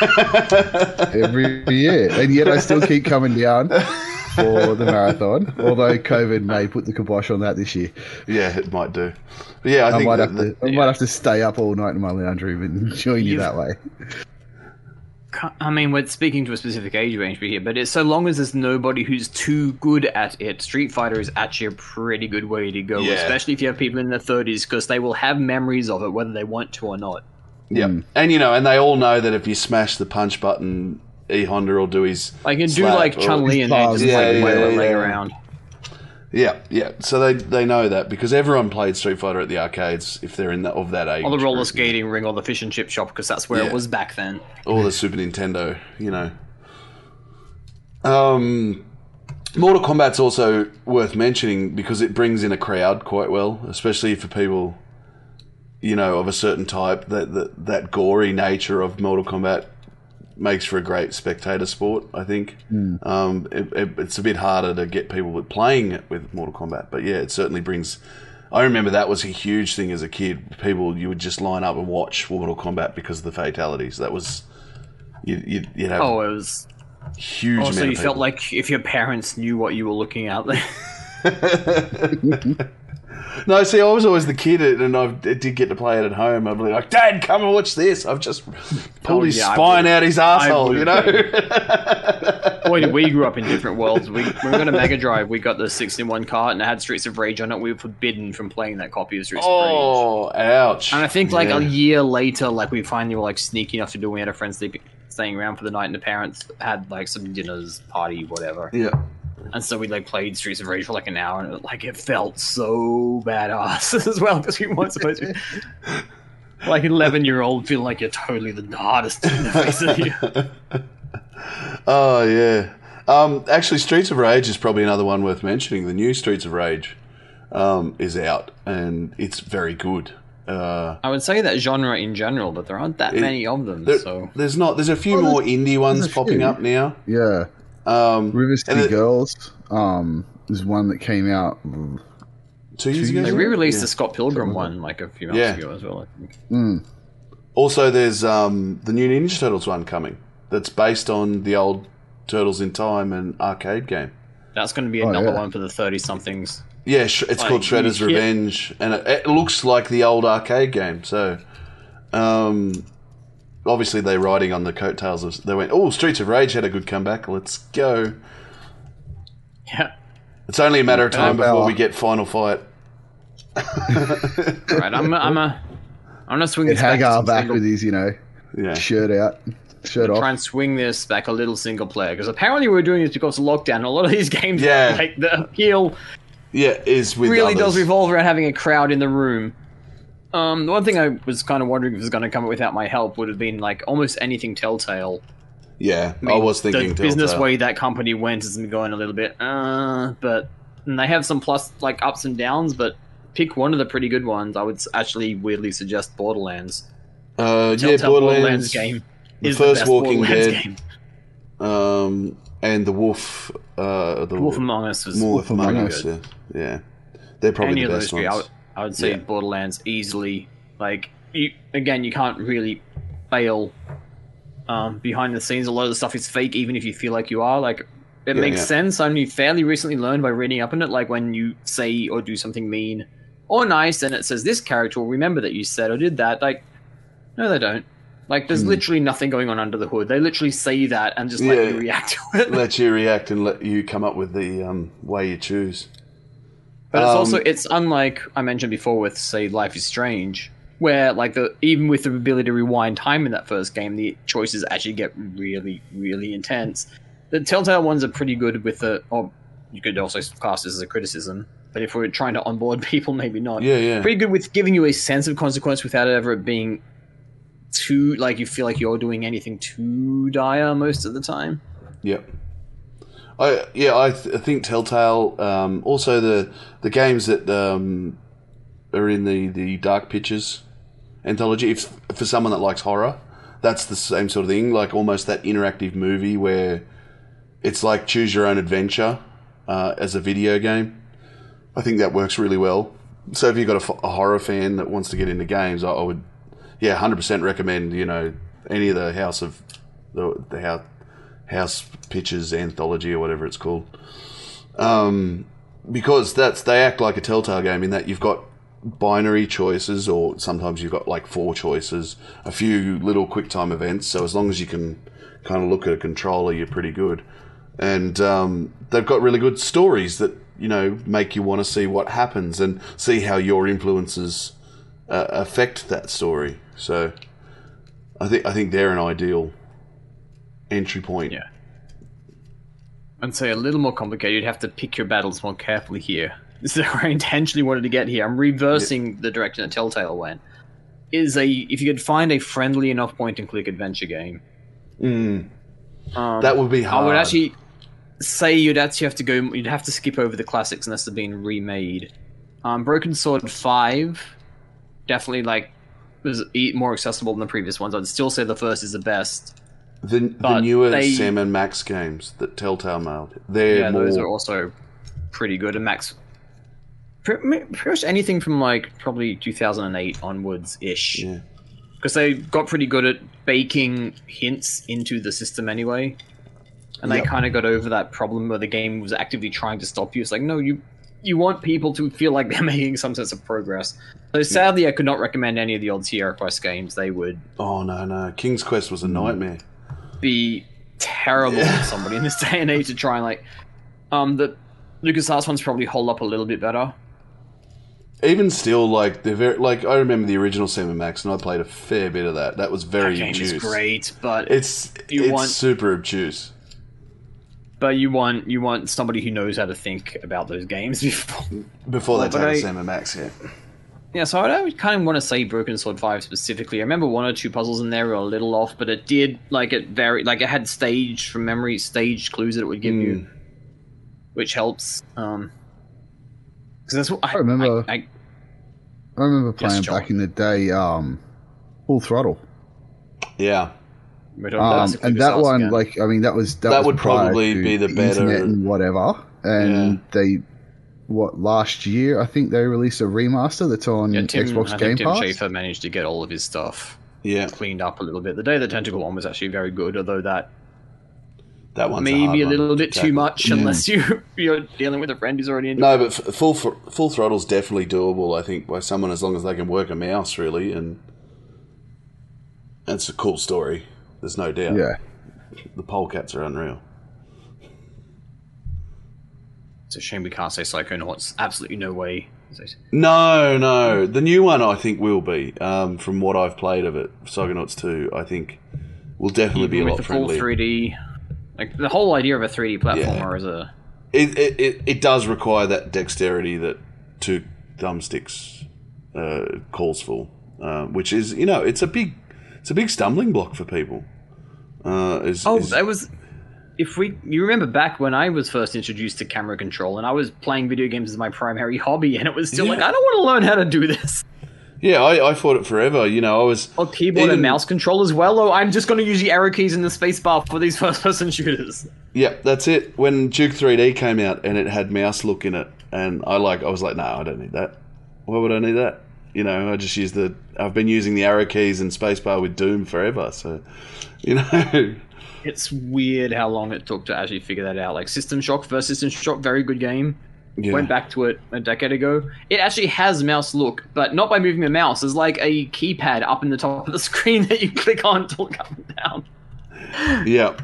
me every year, and yet I still keep coming down for the marathon. Although COVID may put the kibosh on that this year, yeah, it might do. But yeah, I, I, think might that, have to. I might have to stay up all night in my lounge room and join you You've- that way. I mean, we're speaking to a specific age range here, but it's so long as there's nobody who's too good at it, Street Fighter is actually a pretty good way to go, Yeah. especially if you have people in their 30s, because they will have memories of it whether they want to or not. yeah, Hmm. and you know, and they all know that if you smash the punch button, E Honda will do his. I can do like Chun Li and just Yeah, like yeah, wiggle yeah, leg around. Yeah, yeah. So they they know that because everyone played Street Fighter at the arcades if they're in that of that age. Or the roller skating ring or the fish and chip shop, because that's where Yeah. it was back then. or the Super Nintendo, you know. Um, Mortal Kombat's also worth mentioning because it brings in a crowd quite well, especially for people, you know, of a certain type. That that, that gory nature of Mortal Kombat makes for a great spectator sport. I think um, it, it, it's a bit harder to get people playing it with Mortal Kombat, but yeah, it certainly brings. I remember that was a huge thing as a kid. People you would just line up and watch Mortal Kombat because of the fatalities. That was you, you'd, you'd have Oh, it was. huge. Also, you of felt like if your parents knew what you were looking at. no. See, I was always the kid, and I did get to play it at home. I'd be like, "Dad, come and watch this." I've just pulled Oh, his yeah, spine out his asshole. You know. Boy, did we grew up in different worlds. We, when we got a Mega Drive, we got the 6 in 1 cart and it had Streets of Rage on it. We were forbidden from playing that copy of Streets of Rage. oh, ouch! And I think like Yeah. a year later, like we finally were like sneaky enough to do. it. We had a friend sleeping, staying around for the night, and the parents had like some dinners, party, whatever. Yeah. And so we like played Streets of Rage for like an hour, and it, like it felt so badass as well because we weren't supposed to. Like an eleven-year-old feeling like you're totally the hardest in the face of you. Oh yeah. Um, actually, Streets of Rage is probably another one worth mentioning. The new Streets of Rage um, is out, and it's very good. Uh, I would say that genre in general, but there aren't that It- many of them. there- so there's not. There's a few Oh, more indie ones popping few. up now. Yeah, Um, River City it- Girls um, is one that came out. two years Two ago. they re-released Yeah. the Scott Pilgrim one like a few months Yeah. ago as well. I think. Mm, Also, there's um, the new Ninja Turtles one coming. That's based on the old Turtles in Time and arcade game. That's going to be a Oh, number yeah. one for the thirty-somethings. Yeah, it's Like, called Shredder's. Revenge, and it, it looks like the old arcade game. So, um, obviously they're riding on the coattails of. They went, "Oh, Streets of Rage had a good comeback. Let's go." Yeah. It's only a matter of time Yeah. before we get Final Fight. Right. I'm. A, I'm a. I'm gonna swing this back, Haggar some back with his, you know, Yeah, shirt out, shirt try and swing this back a little single player because apparently we are doing this because of lockdown. A lot of these games, Yeah. like the appeal yeah, is with really others. does revolve around having a crowd in the room. Um, the one thing I was kind of wondering if it was going to come up without my help would have been like almost anything Telltale. Yeah, I, mean, was thinking the business way that company went has been going a little bit, uh, but and they have some plus like ups and downs, but pick one of the pretty good ones, I would actually weirdly suggest Borderlands. Uh, yeah, Telltale Borderlands, game the is first the best Walking Borderlands Dead. game. um, and the Wolf, uh, the Wolf Among Us was Wolf Among Us. Yeah, yeah, they're probably any the best three. I ones. would, I would say Yeah. Borderlands easily. Like you again, you can't really fail. Um, behind the scenes, a lot of the stuff is fake, even if you feel like you are. Like it Yeah, makes yeah. sense. I only fairly recently learned by reading up on it. Like when you say or do something mean or nice, and it says this character will remember that you said or did that. Like, no, they don't. Like, there's Hmm. literally nothing going on under the hood. They literally say that and just let you react to it. let you react and let you come up with the um, way you choose. But it's Um, also it's unlike I mentioned before with say Life is Strange, where like the even with the ability to rewind time in that first game, the choices actually get really really intense. The Telltale ones are pretty good with the. Or you could also class this as a criticism, but if we're trying to onboard people, maybe not. Yeah, yeah. Pretty good with giving you a sense of consequence without it ever being too like you feel like you're doing anything too dire most of the time. Yep. I yeah, I, th- I think Telltale. Um, also, the the games that um, are in the, the Dark Pictures anthology. If for someone that likes horror, that's the same sort of thing. Like almost that interactive movie where it's like choose your own adventure uh, as a video game. I think that works really well. So if you've got a horror fan that wants to get into games, I, I would, yeah, hundred percent recommend. You know, any of the House of the the house House Pictures anthology or whatever it's called. Um, because that's they act like a Telltale game in that you've got binary choices, or sometimes you've got like four choices, a few little quick time events. So as long as you can kind of look at a controller, you're pretty good. And um, they've got really good stories that you know make you want to see what happens and see how your influences uh, affect that story. So I think I think they're an ideal entry point. Yeah. I'd say a little more complicated. You'd have to pick your battles more carefully here. This is where I intentionally wanted to get here. I'm reversing the direction that Telltale went. Is a if you could find a friendly enough point and click adventure game. Mm, Um, that would be hard. I would actually say you'd actually have to go. You'd have to skip over the classics unless they're being remade. Um, Broken Sword Five, definitely like was more accessible than the previous ones. I'd still say the first is the best. The, the newer they- Sam and Max games that Telltale made. They're yeah, more those are also pretty good. And Max, pretty, pretty much anything from like probably 2008 onwards ish, yeah. because they got pretty good at baking hints into the system anyway. And they Yep. kind of got over that problem where the game was actively trying to stop you. It's like, no, you you want people to feel like they're making some sense of progress. So sadly, I could not recommend any of the old Sierra Quest games. They would Oh no no, King's Quest was a mm. nightmare. Be terrible Yeah. for somebody in this day and age to try and like um the LucasArts ones probably hold up a little bit better. Even still, like they're very like I remember the original Sam and Max, and I played a fair bit of that. That was very That game obtuse. is great, but It's You it's want- super obtuse. but you want you want somebody who knows how to think about those games before. Before Well, they but take I- a Sam and Max, yeah. Yeah, so I don't kind of want to say Broken Sword Five specifically. I remember one or two puzzles in there were a little off, but it did like it very like it had staged from memory staged clues that it would give Hmm. you, which helps. Um, because that's what I, I remember- I, I, I remember playing John. back in the day, um, Full Throttle, Yeah, um, and that one, again. like, I mean, that was that, That was would probably to be the better- internet and whatever. And Yeah. they, what last year, I think they released a remaster that's on yeah, Tim, Xbox I Game think Tim Pass. Schafer managed to get all of his stuff yeah. cleaned up a little bit. The Day of the Tentacle one was actually very good, although that That one's maybe hard a little to bit too much Yeah. unless you you're dealing with a friend who's already into No, but f- full fr- full throttle's definitely doable. I think by someone as long as they can work a mouse, really, and it's a cool story. There's no doubt. Yeah, the polecats are unreal. It's a shame we can't say Psychonauts. Absolutely no way. No, no, the new one I think will be. Um, from what I've played of it, Psychonauts two, I think will definitely be a with lot the full 3D, like the whole idea of a 3D platformer is a It, it, it, it does require that dexterity that two thumbsticks uh, calls for, uh, which is you know it's a big it's a big stumbling block for people. Uh, is, oh, is- that was if we you remember back when I was first introduced to camera control and I was playing video games as my primary hobby and it was still Yeah. like I don't want to learn how to do this. Yeah, I, I fought it forever. You know, I was Or keyboard Even- and mouse control as well. Oh, I'm just going to use the arrow keys and the space bar for these first person shooters. Yeah, that's it. When Duke 3D came out and it had mouse look in it, and I like, I was like, no, I don't need that. Why would I need that? You know, I just use the. I've been using the arrow keys and spacebar with Doom forever, so you know. It's weird how long it took to actually figure that out. Like System Shock versus System Shock, very good game. Yeah. Went back to it a decade ago. It actually has mouse look, but not by moving the mouse. There's like a keypad up in the top of the screen that you click on to look up and down. Yep,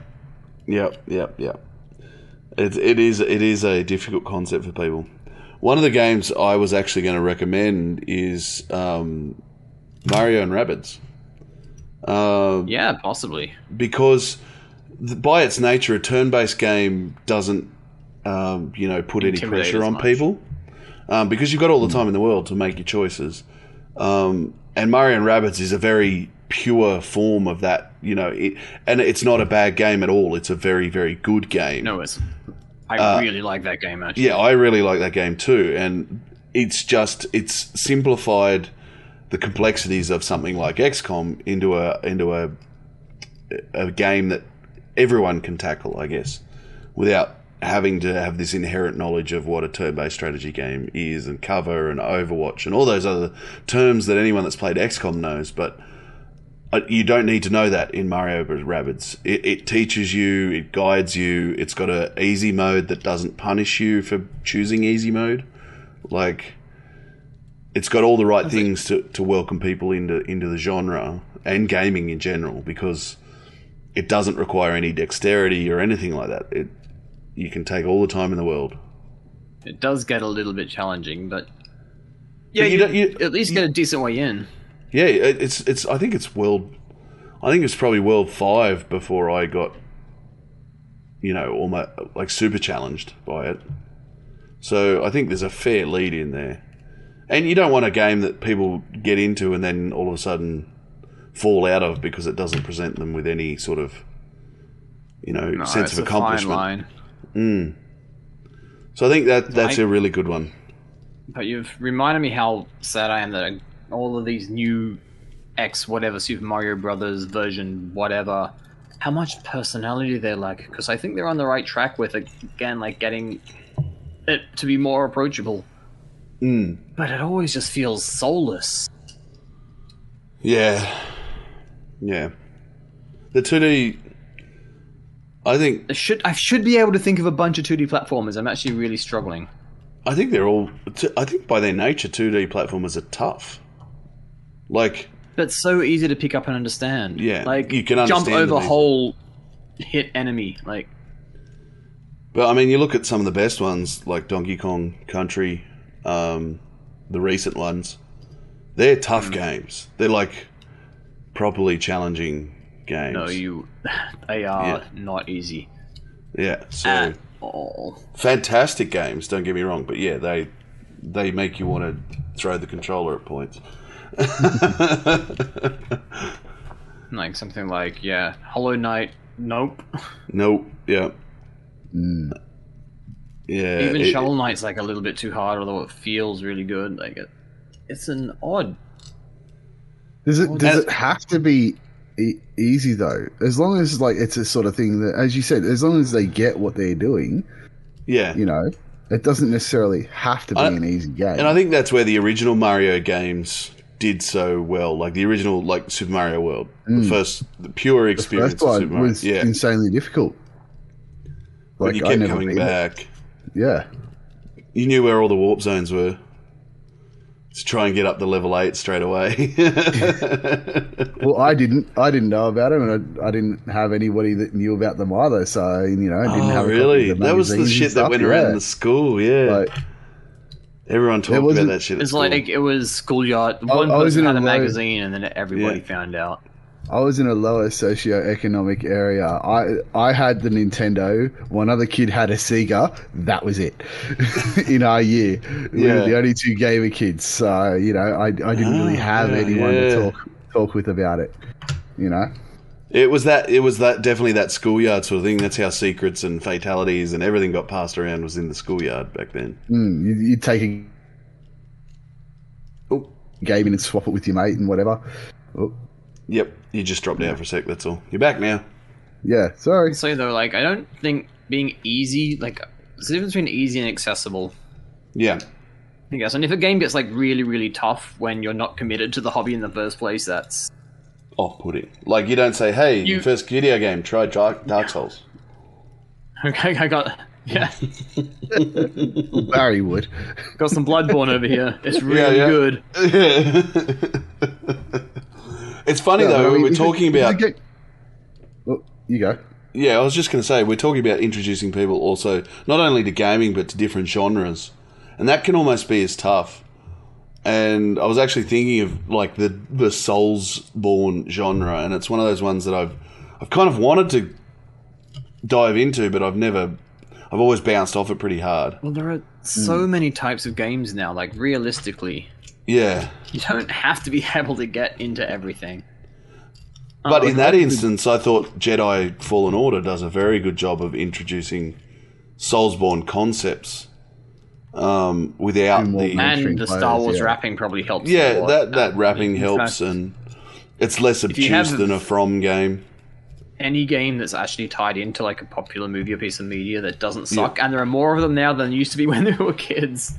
yep, yep, yep. It, it is it is a difficult concept for people. One of the games I was actually going to recommend is um, Mario and Rabbids. Um, Yeah, possibly. because by its nature, a turn-based game doesn't, um, you know, put any pressure on much. people um, because you've got all the time in the world to make your choices. Um, and Mario and Rabbids is a very pure form of that, you know, it, and it's not a bad game at all. It's a very, very good game. No, it's. I Uh, really like that game actually. Yeah, I really like that game too, and it's just it's simplified the complexities of something like XCOM into a into a a game that everyone can tackle, I guess, without having to have this inherent knowledge of what a turn-based strategy game is and cover and Overwatch and all those other terms that anyone that's played XCOM knows, but uh, you don't need to know that in Mario Rabbids. It, it teaches you, it guides you. It's got a easy mode that doesn't punish you for choosing easy mode. Like, it's got all the right things to, to welcome people into into the genre and gaming in general because it doesn't require any dexterity or anything like that. It you can take all the time in the world. It does get a little bit challenging, but yeah, you you, don't- you- at least get a decent way in. Yeah, it's it's. I think it's world. I think it's probably world five before I got, you know, almost like super challenged by it. So I think there's a fair lead in there, and you don't want a game that people get into and then all of a sudden fall out of because it doesn't present them with any sort of, you know, No, sense of accomplishment. line. So I think that that's I- a really good one. But you've reminded me how sad I am that all of these new X whatever Super Mario Brothers version whatever, how much personality they lack. Because I think they're on the right track with again like getting it to be more approachable. Mm. But it always just feels soulless. Yeah, yeah. The two D. I think I should I should be able to think of a bunch of 2D platformers. I'm actually really struggling. I think they're all. I think by their nature, two D platformers are tough. Like, But so easy to pick up and understand. Yeah, like you can jump over whole hit enemy. Like but I mean, you look at some of the best ones, like Donkey Kong Country, um, the recent ones. They're tough games. They're like properly challenging games. no, you they are Yeah. not easy Yeah. So at all. fantastic games. Don't get me wrong, but yeah, they they make you want to throw the controller at points. Like something like yeah, Hollow Knight. Nope. Nope. Yeah. Mm. Yeah. Even it- Shovel Knight's like a little bit too hard, although it feels really good. Like it, it's an odd. Does it does it have to be e- easy though? As long as like it's a sort of thing that, as you said, as long as they get what they're doing, yeah. you know, it doesn't necessarily have to be I- an easy game. And I think that's where the original Mario games did so well. Like the original, like Super Mario World, the first, the pure Mm. the experience first of Super Mario. was yeah, insanely difficult. but Like you kept coming beat it. back. Yeah, You knew where all the warp zones were. To try and get up to level eight straight away. well, I didn't. I didn't know about them, and I, I didn't have anybody that knew about them either. So you know, I didn't oh, have. Really? of That was the shit that went around in the school. Yeah, Like, everyone talked about that shit. At It's like it was schoolyard. I- One I was person in had a a magazine, and then everybody Yeah. found out. I was in a lower socioeconomic area. I I had the Nintendo. One other kid had a Sega. That was it. in our year, we were the only two gamer kids. So you know, I, I didn't really Ah, have yeah, anyone yeah. to talk talk with about it. You know, It was that. It was that. Definitely that schoolyard sort of thing. That's how secrets and fatalities and everything got passed around. Was in the schoolyard back then. Mm, you, you'd take a Oh, game in and swap it with your mate and whatever. Oh, yep. You just dropped out for a sec. That's all. You're back now. yeah, sorry. So though, like, I don't think being easy, like, there's a difference between easy and accessible. Yeah. I guess. And if a game gets like really, really tough when you're not committed to the hobby in the first place, that's Off-putting. Like you don't say, "Hey, You- your first video game, try Dark, Dark Souls." okay. I got yeah, Barry would. got some Bloodborne over here. It's really yeah. good. it's funny Yeah, though. I mean, we're talking it about. get- Oh, you go. Yeah, I was just going to say we're talking about introducing people also not only to gaming but to different genres, and that can almost be as tough. And I was actually thinking of like the the Soulsborne genre, and it's one of those ones that I've I've kind of wanted to dive into, but I've never. I've always bounced off it pretty hard. Well, there are so hmm. many types of games now. Like realistically, Yeah, you don't have to be able to get into everything. but Oh, in that instance, I thought Jedi Fallen Order does a very good job of introducing Soulsborne concepts um, without And the and the Star Wars yeah. wrapping probably helps. a Yeah, lot. that that wrapping helps, fact, and it's less obtuse than a From game. any game that's actually tied into like a popular movie or piece of media that doesn't suck, and there are more of them now than there used to be when they were kids.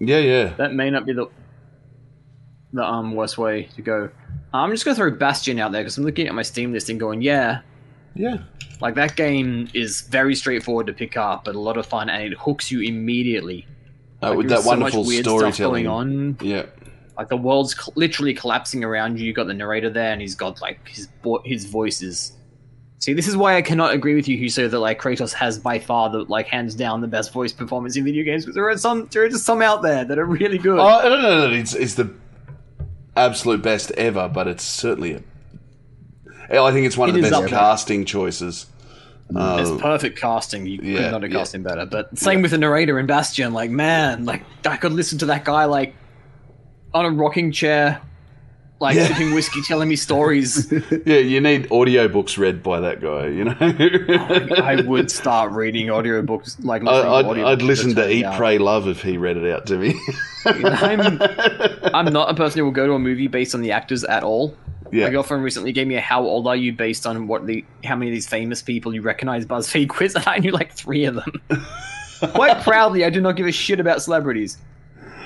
Yeah, yeah, That may not be the the um worst way to go. I'm just gonna throw Bastion out there because I'm looking at my Steam list and going, yeah, yeah, like that game is very straightforward to pick up, but a lot of fun, and it hooks you immediately. uh, Like, with that so wonderful weird stuff storytelling. going on. Yeah, Like the world's cl- literally collapsing around you. You got the narrator there, and he's got like his vo- his voices. See, this is why I cannot agree with you, who say that like Kratos has by far the like hands down the best voice performance in video games. Because there are some, there are just some out there that are really good. oh, I don't know that it's, it's the absolute best ever, but it's certainly a. I think it's one of It the best up there. casting choices. it's Uh, perfect casting. You yeah, could not have yeah. cast him better. But same with the narrator in Bastion. Like, man, like I could listen to that guy like on a rocking chair, like Yeah. sipping whiskey, telling me stories. yeah, you need audiobooks read by that guy. You know, I would start reading audiobooks. Like, I, I'd, audiobooks I'd listen to Eat, out. Pray, Love if he read it out to me. I'm, I'm not a person who will go to a movie based on the actors at all. yeah, My girlfriend recently gave me a "How old are you?" based on what the how many of these famous people you recognize BuzzFeed quiz, and I knew like three of them. Quite proudly, I do not give a shit about celebrities.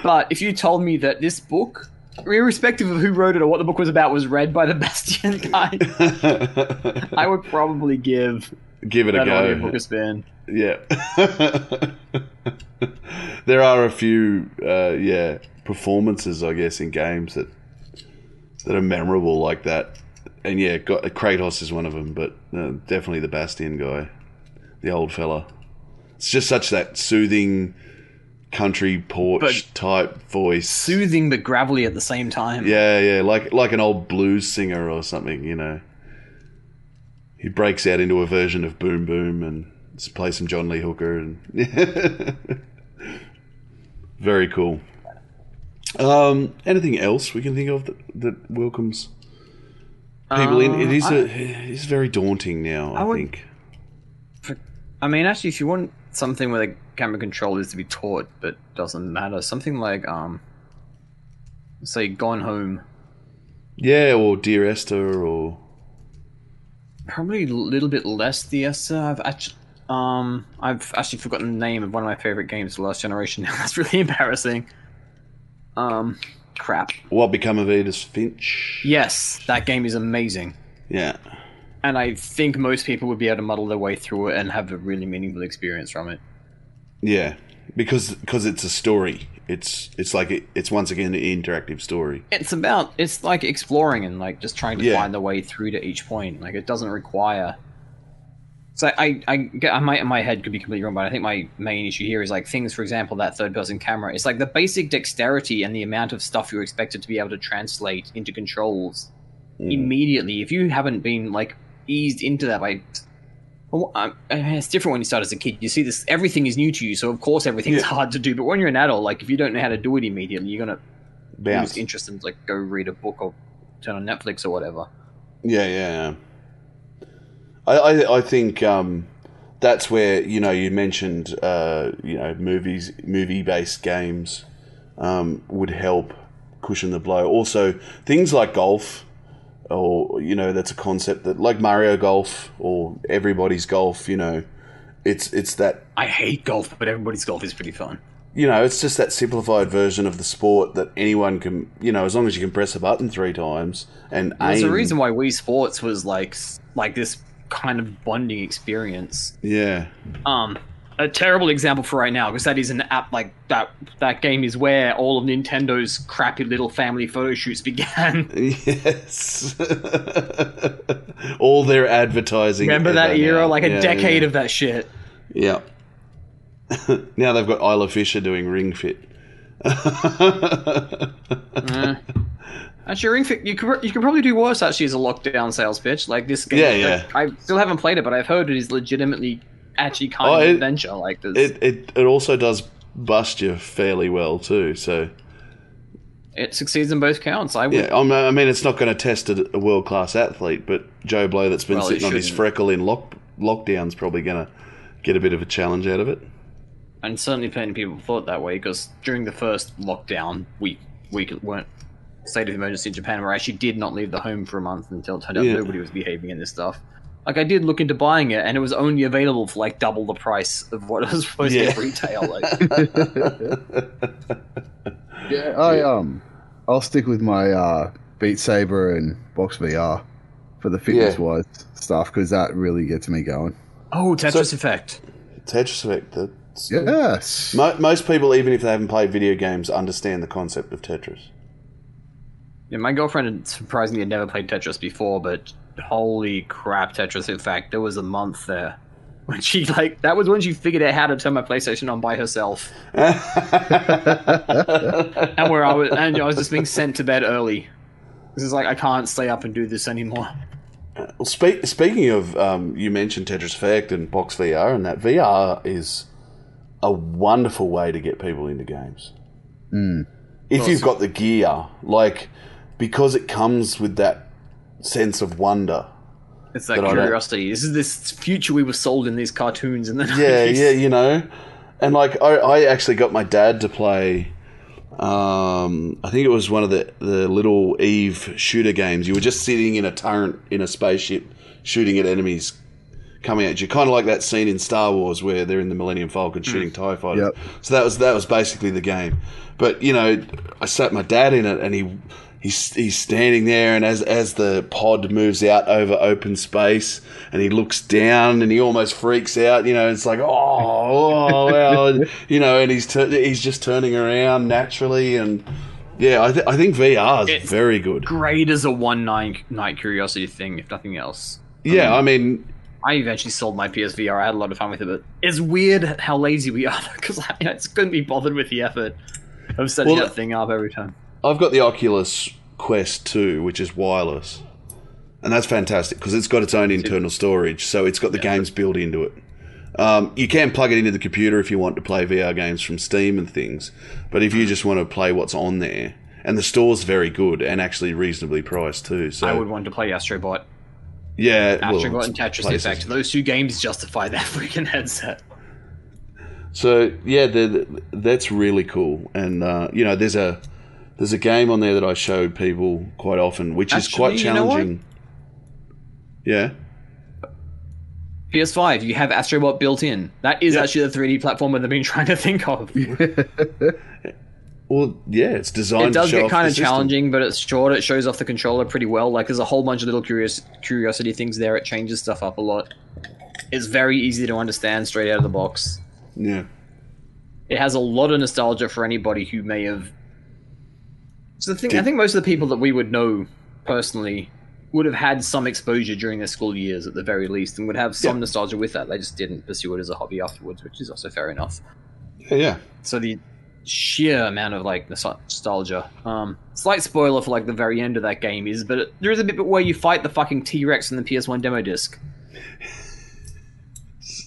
But if you told me that this book, irrespective of who wrote it or what the book was about, was read by the Bastion guy, I would probably give give it a go. audiobook a spin. Yeah. there are a few, uh, yeah, performances, I guess, in games that that are memorable like that. And yeah, got, Kratos is one of them, but uh, definitely the Bastion guy, the old fella. It's just such that soothing country porch But- type voice. Soothing but gravelly at the same time. Yeah, yeah, like like an old blues singer or something, you know. He breaks out into a version of Boom Boom and plays some John Lee Hooker and very cool. Um, anything else we can think of that, that welcomes people in? It Uh, is I- a it is very daunting now. I, I would- think. I mean, actually, if you want something with the camera control is to be taught but doesn't matter, something like um, say Gone Home, Yeah, or Dear Esther, or probably a little bit less the Esther. I've actually um, I've actually forgotten the name of one of my favorite games, The Last Generation. Now that's really embarrassing. Um, crap. What Become of Edith Finch. Yes, that game is amazing. Yeah, And I think most people would be able to muddle their way through it and have a really meaningful experience from it. Yeah, because because it's a story. It's it's like it, it's once again an interactive story. It's about it's like exploring and like just trying to Yeah. find the way through to each point. Like it doesn't require. So I I get I might my head could be completely wrong, but I think my main issue here is like things. For example, that third person camera. It's like the basic dexterity and the amount of stuff you're expected to be able to translate into controls Mm. immediately. If you haven't been like eased into that by well, um, it's different when you start as a kid. You see this, everything is new to you, so of course everything's Yeah. hard to do. But when you're an adult, like if you don't know how to do it immediately, you're gonna Bounce. lose interest and like go read a book or turn on Netflix or whatever. Yeah, yeah, yeah. I, I, I think um, that's where you know you mentioned uh, you know movies movie based games um, would help cushion the blow. Also, things like golf, or you know, that's a concept that like Mario Golf or everybody's golf. You know, it's it's that I hate golf, but everybody's golf is pretty fun. you know, it's just that simplified version of the sport that anyone can, you know, as long as you can press a button three times and There's aim. a reason why Wii Sports was like like this kind of bonding experience. Yeah, Um, a terrible example for right now because that is an app like that. That game is where all of Nintendo's crappy little family photo shoots began. yes. All their advertising. Remember that era? now. Like a Yeah, decade yeah. of that shit. Yeah. now they've got Isla Fisher doing Ring Fit. Eh. Actually, Ring Fit, you could you could probably do worse. Actually, as a lockdown sales pitch, like this game. Yeah, yeah. I still haven't played it, but I've heard it is legitimately actually kind Oh, of it- an adventure. Like this, It, it it also does bust you fairly well too. So it succeeds in both counts. I would. yeah, I'm, mean it's not going to test a, a world class athlete, but Joe Blow that's been Well, sitting on his freckle in lock lockdown's probably going to get a bit of a challenge out of it. and certainly plenty of people thought that way because during the first lockdown we week weren't state of emergency in Japan, where I actually did not leave the home for a month until it turned out Yeah. nobody was behaving in this stuff. Like I did look into buying it, and it was only available for like double the price of what it was supposed Yeah. to at retail. Like, Yeah, I um, I'll stick with my uh, Beat Saber and Box VR for the fitness Yeah. wise stuff because that really gets me going. oh, Tetris So- Effect. Tetris Effect. That's, Yes. Mo- most people, even if they haven't played video games, understand the concept of Tetris. Yeah, my girlfriend had surprisingly had never played Tetris before, but holy crap, Tetris! In fact, there was a month there when she like that was when she figured out how to turn my PlayStation on by herself, and where I was and I was just being sent to bed early. This is like I can't stay up and do this anymore. Well, speak, speaking of, um, you mentioned Tetris Effect and Box VR, and that VR is a wonderful way to get people into games. If you've got the gear, like, because it comes with that sense of wonder. It's that But curiosity. This is this future we were sold in these cartoons and the Yeah, yeah, you know. And, like, I, I actually got my dad to play. Um, I think it was one of the, the little Eve shooter games. You were just sitting in a turret in a spaceship shooting at enemies coming at you, kind of like that scene in Star Wars where they're in the Millennium Falcon shooting Tie fighters. Yep. So that was that was basically the game. But you know, I sat my dad in it, and he he's he's standing there, and as as the pod moves out over open space, and he looks down, and he almost freaks out. You know, it's like oh, oh well, you know, and he's tur- he's just turning around naturally, and yeah, I, th- I think VR is It's- very good. Great as a one night night curiosity thing, if nothing else. Yeah, um, I mean, I eventually sold my PSVR. I had a lot of fun with it, but it's weird how lazy we are because I just couldn't be bothered with the effort of setting Well, that thing up every time. I've got the Oculus Quest 2, which is wireless. And that's fantastic because it's got its own internal storage, so it's got the games built into it. Um, you can plug it into the computer if you want to play VR games from Steam and things, but if you just want to play what's on there, and the store's very good and actually reasonably priced too. So I would want to play Astrobot, yeah, well, Astrobot it's and Tetris. Effect. Those two games justify that freaking headset. So yeah, the, the- that's really cool. And uh, you know, there's a there's a game on there that I show people quite often, which is quite Actually, you know challenging. Yeah. PS5, you have Astrobot built in. That is Yep. actually the 3D platformer they've been trying to think of. Well, yeah, it's designed. It does get kind of system. challenging, but it's short. It shows off the controller pretty well. Like there's a whole bunch of little curious curiosity things there. It changes stuff up a lot. It's very easy to understand straight out of the box. Yeah, It has a lot of nostalgia for anybody who may have. So the thing, I think most of the people that we would know personally would have had some exposure during their school years at the very least, and would have some Yeah. nostalgia with that. They just didn't pursue it as a hobby afterwards, which is also fair enough. yeah, yeah. So the sheer amount of like nos- nostalgia. Um, slight spoiler for like the very end of that game is, but it, there is a bit where you fight the fucking T Rex in the PS1 demo disc,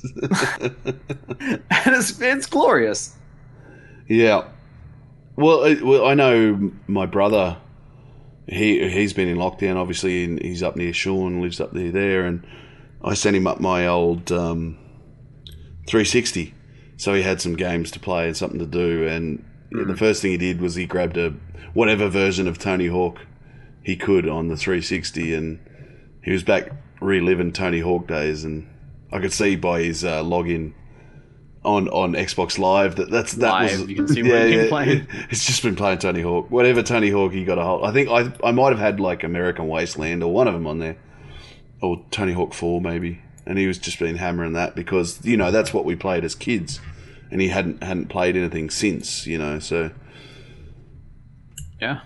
and it's it's glorious. Yeah. Well, I, well, I know my brother. He he's been in lockdown, obviously, and he's up near Shaun, lives up near there, and I sent him up my old um, 360, so he had some games to play and something to do. And yeah, the first thing he did was he grabbed a whatever version of Tony Hawk he could on the 360, and he was back reliving Tony Hawk days. And I could see by his uh, login on on Xbox Live that that's that Live, was you can see he's been playing. It's just been playing Tony Hawk. Whatever Tony Hawk he got a hold. I think I I might have had like American Wasteland or one of them on there, or Tony Hawk Four maybe. And he was just been hammering that because you know that's what we played as kids, and he hadn't hadn't played anything since. You know, so Yeah.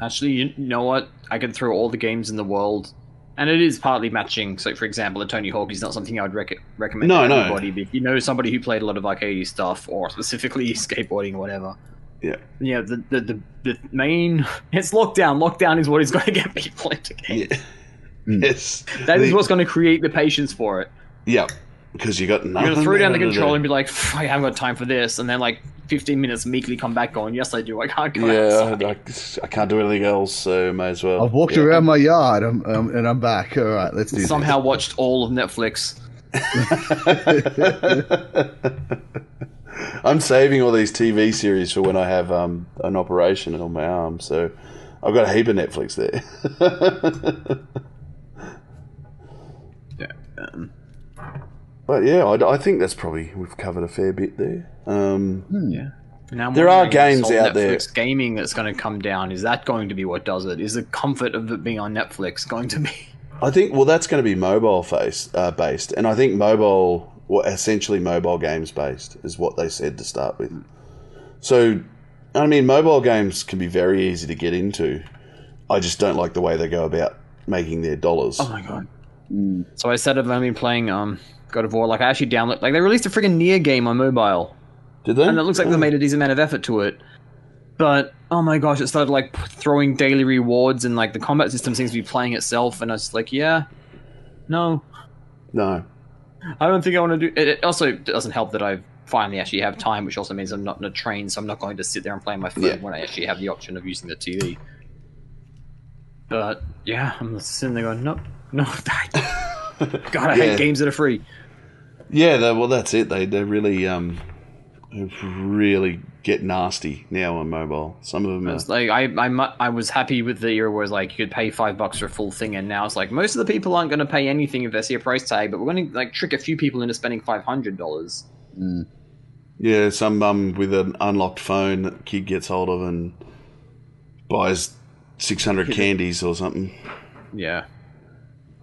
Actually, you know what? I could throw all the games in the world, and it is partly matching. So, for example, a Tony Hawk is not something I would rec- recommend No, to no. anybody. But if you know somebody who played a lot of arcade stuff, or specifically skateboarding or whatever, yeah, yeah, the the, the, the main it's lockdown. Lockdown is what is going to get people into games. yeah. Hmm. yes, That is The- what's going to create the patience for it. yeah, because you got You're nothing. going to throw down the better controller and be like, I haven't got time for this, and then like 15 minutes meekly come back going, yes, I do. I can't go Yeah, outside. I, I can't do anything else, so may as well. I've walked Yeah. around my yard um, um, and I'm back. All right, let's do this. Somehow watched all of Netflix. I'm saving all these TV series for when I have um, an operation on my arm, so I've got a heap of Netflix there. Yeah. Um, but yeah, I, I think that's probably we've covered a fair bit there. Um, yeah. Now There are games this whole out there- gaming that's going to come down. Is that going to be what does it? Is the comfort of it being on Netflix going to be? I think well, that's going to be mobile face uh, based, and I think mobile, well, essentially mobile games based, is what they said to start with. So, I mean, mobile games can be very easy to get into. I just don't like the way they go about making their dollars. Oh my god. So I said I've only been playing um God of War. Like I actually download. Like they released a freaking Nier game on mobile. Did they? and it looks like they made a decent amount of effort to it. But oh my gosh, it started like throwing daily rewards, and like the combat system seems to be playing itself. And I was like, yeah, no, no. I don't think I want to do. It, it also doesn't help that I finally actually have time, which also means I'm not in a train, so I'm not going to sit there and play on my phone Yeah. when I actually have the option of using the TV. But yeah, I'm sitting there going, nope, no, God, I Yeah. hate games that are free. Yeah, they, well, that's it. They they really um really get nasty now on mobile. Some of them are. It's like I, I, I was happy with the era where it's like you could pay five bucks for a full thing, and now it's like most of the people aren't going to pay anything if they see a price tag, but we're going to like trick a few people into spending five hundred dollars. Yeah, some mum with an unlocked phone that kid gets hold of and buys six hundred candies or something. Yeah.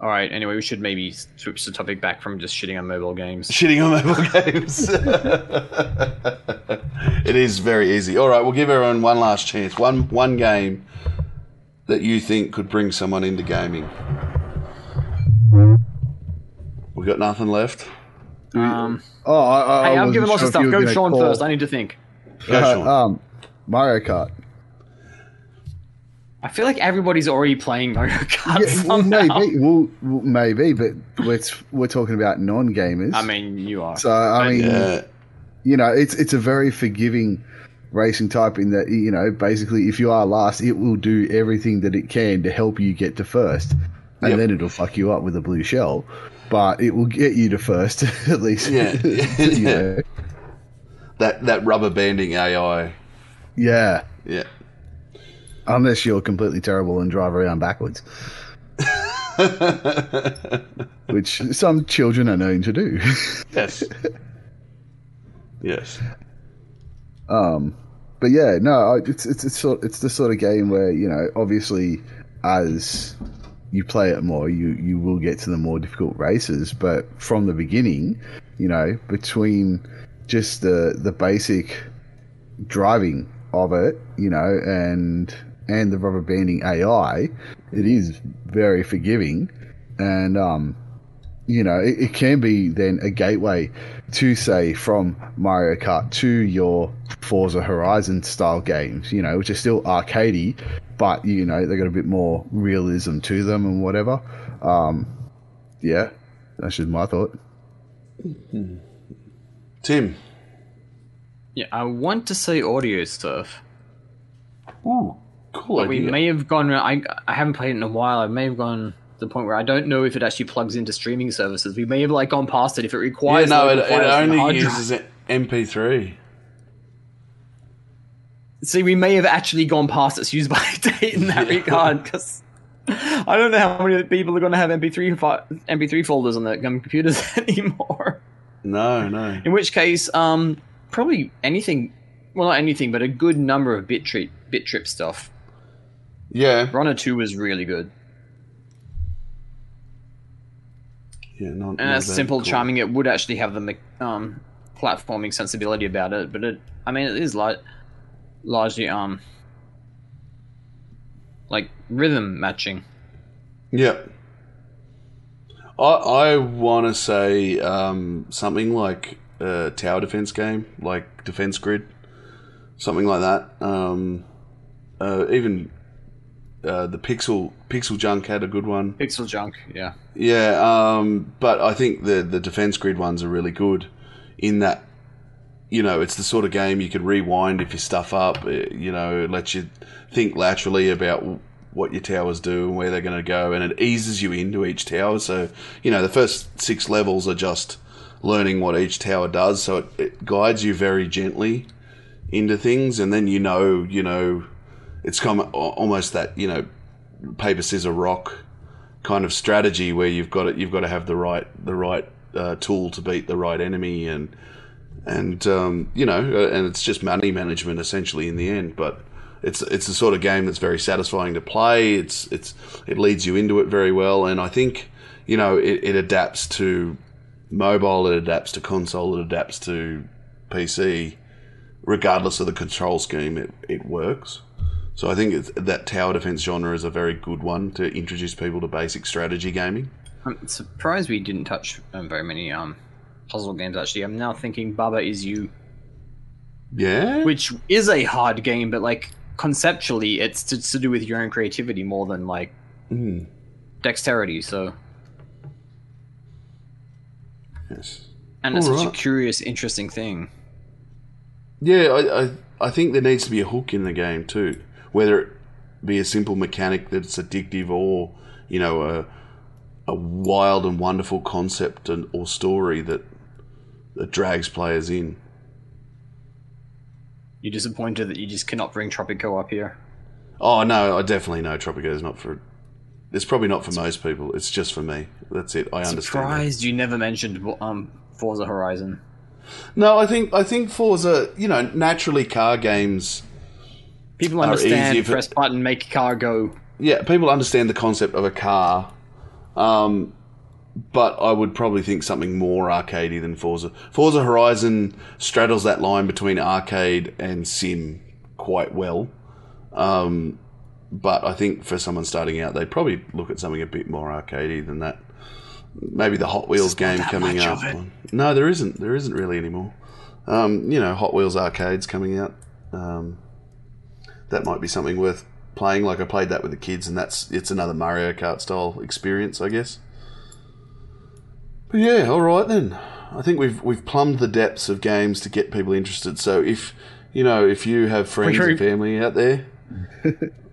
All right. Anyway, we should maybe switch the topic back from just shitting on mobile games. Shitting on mobile games. it is very easy. All right, we'll give everyone one last chance. One one game that you think could bring someone into gaming. We got nothing left. Um, Oh, I, I, hey, I I'm giving wasn't lots of stuff. Go gonna Shaun call- first. I need to think. Go, Uh, Shaun. um, Mario Kart. I feel like everybody's already playing Mario Kart Yeah, well, maybe, well, well, maybe, but we're we're talking about non-gamers. I mean, you are. so I mean, Yeah, you know, it's it's a very forgiving racing type in that you know, basically, if you are last, it will do everything that it can to help you get to first, and Yep. then it'll fuck you up with a blue shell, but it will get you to first at least. Yeah. you know. that that rubber banding AI. yeah. Yeah. Unless you're completely terrible and drive around backwards, which some children are known to do. yes. Yes. Um, but yeah, no, it's it's it's sort it's the sort of game where you know, obviously, as you play it more, you you will get to the more difficult races. But from the beginning, you know, between just the the basic driving of it, you know, and and the rubber banding AI, it is very forgiving, and um, you know, it, it can be then a gateway to say from Mario Kart to your Forza Horizon style games, you know, which are still arcadey, but you know they got a bit more realism to them and whatever. Um, yeah, that's just my thought. Tim. yeah, I want to say Audiosurf. Ooh, cool But we may have gone. I I haven't played it in a while. I may have gone to the point where I don't know if it actually plugs into streaming services. We may have like gone past it if it requires. yeah, no, it, it files from the only drive. uses MP3. See, we may have actually gone past its use by date in that regard because I don't know how many people are going to have MP3 fi- MP3 folders on their computers anymore. No, no. In which case, um, probably anything. Well, not anything, but a good number of bit trip bit trip stuff. Yeah, Runner two was really good, yeah, not, and not as simple, Cool. charming. It would actually have the um, platforming sensibility about it, but it. I mean, it is like largely um like rhythm matching. Yeah. I I want to say um, something like a tower defense game, like Defense Grid, something like that. Um, uh, even uh, the Pixel Pixel Junk had a good one. Pixel junk, yeah. Yeah, um, but I think the the Defense Grid ones are really good in that. You know, it's the sort of game you could rewind if you stuff up. It, you know, it lets you think laterally about what your towers do and where they're going to go, and it eases you into each tower. So, you know, the first six levels are just learning what each tower does. So it, it guides you very gently into things, and then you know, you know, it's of almost that you know, paper scissors rock kind of strategy where you've got it, you've got to have the right the right uh, tool to beat the right enemy, and and um, you know, uh, and it's just money management essentially in the end, but. It's, it's the sort of game that's very satisfying to play. It's it's it leads you into it very well, and I think you know it, it adapts to mobile, it adapts to console, it adapts to PC, regardless of the control scheme. It it works. So I think it's, that tower defense genre is a very good one to introduce people to basic strategy gaming. I'm surprised we didn't touch um, very many um puzzle games. Actually, I'm now thinking Baba is you, Yeah, which is a hard game, but like conceptually, it's to, to do with your own creativity more than like Mm, dexterity. So, yes. and it's such a curious, interesting thing. Yeah, I, I I think there needs to be a hook in the game too, whether it be a simple mechanic that's addictive or you know a a wild and wonderful concept and, or story that that drags players in. You're disappointed that you just cannot bring Tropico up here. Oh no, I definitely know Tropico is not for. It's probably not for most people. It's just for me. That's it. I understand. Surprised you never mentioned um Forza Horizon. No, I think I think Forza. You know, naturally, car games. People understand easy for- press button, make car go. Yeah, people understand the concept of a car, um, but I would probably think something more arcadey than Forza. Forza Horizon straddles that line between arcade and sim quite well. Um, but I think for someone starting out, they'd probably look at something a bit more arcadey than that. Maybe the Hot Wheels game coming much up. No, there isn't. There isn't really anymore. Um, you know, Hot Wheels arcades coming out. Um, that might be something worth playing. Like I played that with the kids, and that's it's another Mario Kart style experience, I guess. But yeah, all right then. I think we've we've plumbed the depths of games to get people interested. So if you know if you have friends Sure. and family out there,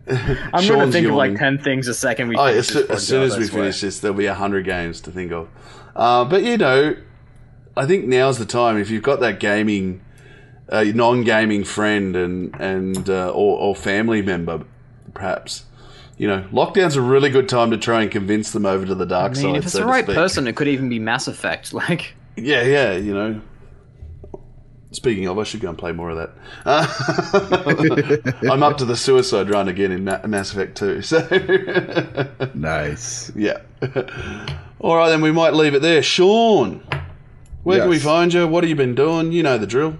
I'm going to think of like ten things a second. We Oh, as, soo- as soon as we finish this, there'll be a hundred games to think of. Uh, but you know, I think now's the time. If you've got that gaming, uh, non-gaming friend and and uh, or, or family member, perhaps, you know, lockdown's a really good time to try and convince them over to the dark I side. mean, if it's so the right person, it could even be Mass Effect. Like, Yeah, yeah, you know. Speaking of, I should go and play more of that. Uh, I'm up to the suicide run again in Ma- Mass Effect 2. So, Nice. yeah. All right, then we might leave it there. Shaun, where can we find you? What have you been doing? You know the drill.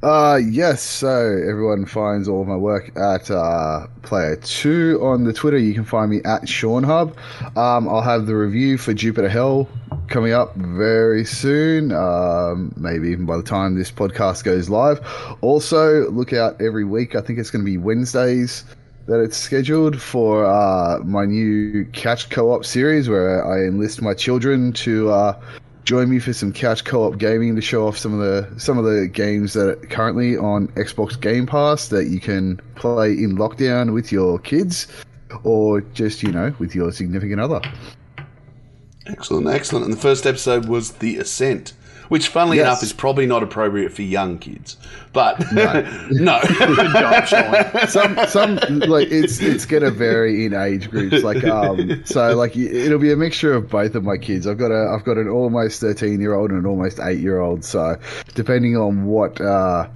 Uh, yes, so everyone finds all of my work at uh, Player 2 on the Twitter. You can find me at Shaun Hub. Um, I'll have the review for Jupiter Hell coming up very soon, um, maybe even by the time this podcast goes live. Also, look out every week. I think it's going to be Wednesdays that it's scheduled for uh, my new Catch Co op series where I enlist my children to. Uh, join me for some couch co-op gaming to show off some of the some of the games that are currently on Xbox Game Pass that you can play in lockdown with your kids. or just you know with your significant other. Excellent, excellent. And the first episode was The Ascent, which, funnily Yes. enough, is probably not appropriate for young kids. But No. no. Good job, Shaun. some some like it's it's gonna vary in age groups like um so like it'll be a mixture of both of my kids i've got a i've got an almost 13 year old and an almost 8 year old so depending on what uh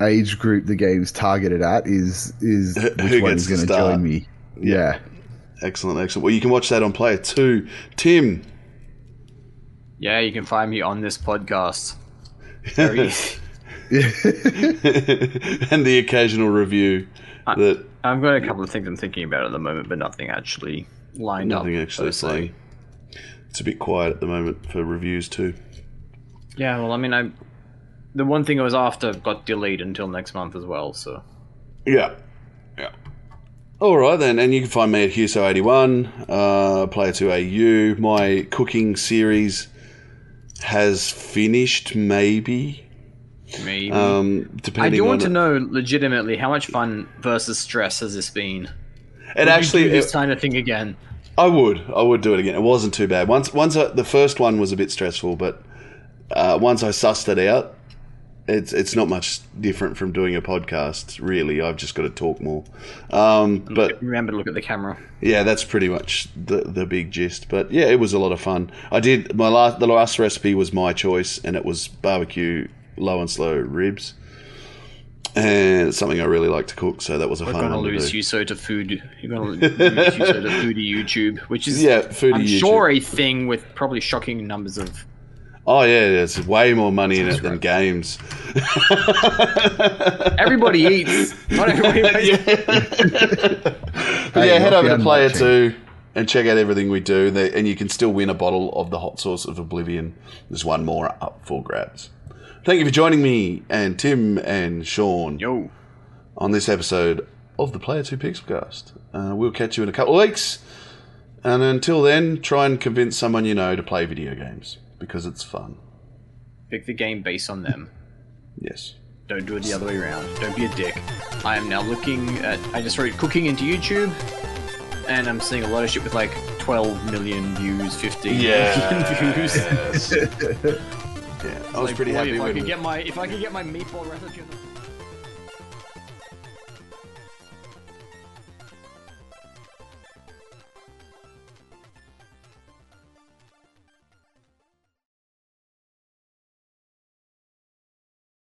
age group the game's targeted at is is which one gets is to join me yeah excellent, excellent. Well, you can watch that on Player 2. Tim, Yeah, you can find me on this podcast. Very easy. and the occasional review I- that I've got a couple of things I'm thinking about at the moment, but nothing actually lined nothing up. Nothing actually saying. It's a bit quiet at the moment for reviews too. Yeah, well, I mean, I the one thing I was after got delayed until next month as well. So Yeah. Yeah. All right then, and you can find me at Hewso81, uh, Player 2 AU. My cooking series has finished, maybe. maybe Um, I do want to it. know legitimately how much fun versus stress has this been? It Would actually, you do this kind of thing again. I would, I would do it again. It wasn't too bad. Once, once I, the first one was a bit stressful, but uh, once I sussed it out, it's it's not much different from doing a podcast. Really, I've just got to talk more. Um, but remember to look at the camera. Yeah, that's pretty much the the big gist. But yeah, it was a lot of fun. I did my last the last recipe was my choice, and it was barbecue low and slow ribs, and it's something I really like to cook. So that was a We're fun gonna one to lose do. Hewso to food. You're gonna lose Hewso to foodie YouTube, which is Yeah, foodie I'm YouTube. sure a thing with probably shocking numbers of. Oh yeah, there's way more money in it than games. Everybody eats. Not everybody. But Hey, yeah, head over to Player watching. Two and check out everything we do, There- and you can still win a bottle of the hot sauce of Oblivion. There's one more up for grabs. Thank you for joining me and Tim and Shaun. Yo. on this episode of the Player 2 Pixelcast. Uh, we'll catch you in a couple of weeks. And until then, try and convince someone you know to play video games because it's fun. Pick the game based on them. Yes. Don't do it the other way around. Don't be a dick. I am now looking at. I just wrote cooking into YouTube, and I'm seeing a lot of shit with like 12 million views, 15 million views. yes. yeah. I was Like, pretty boy, happy if I could get my if I could get my meatball recipe.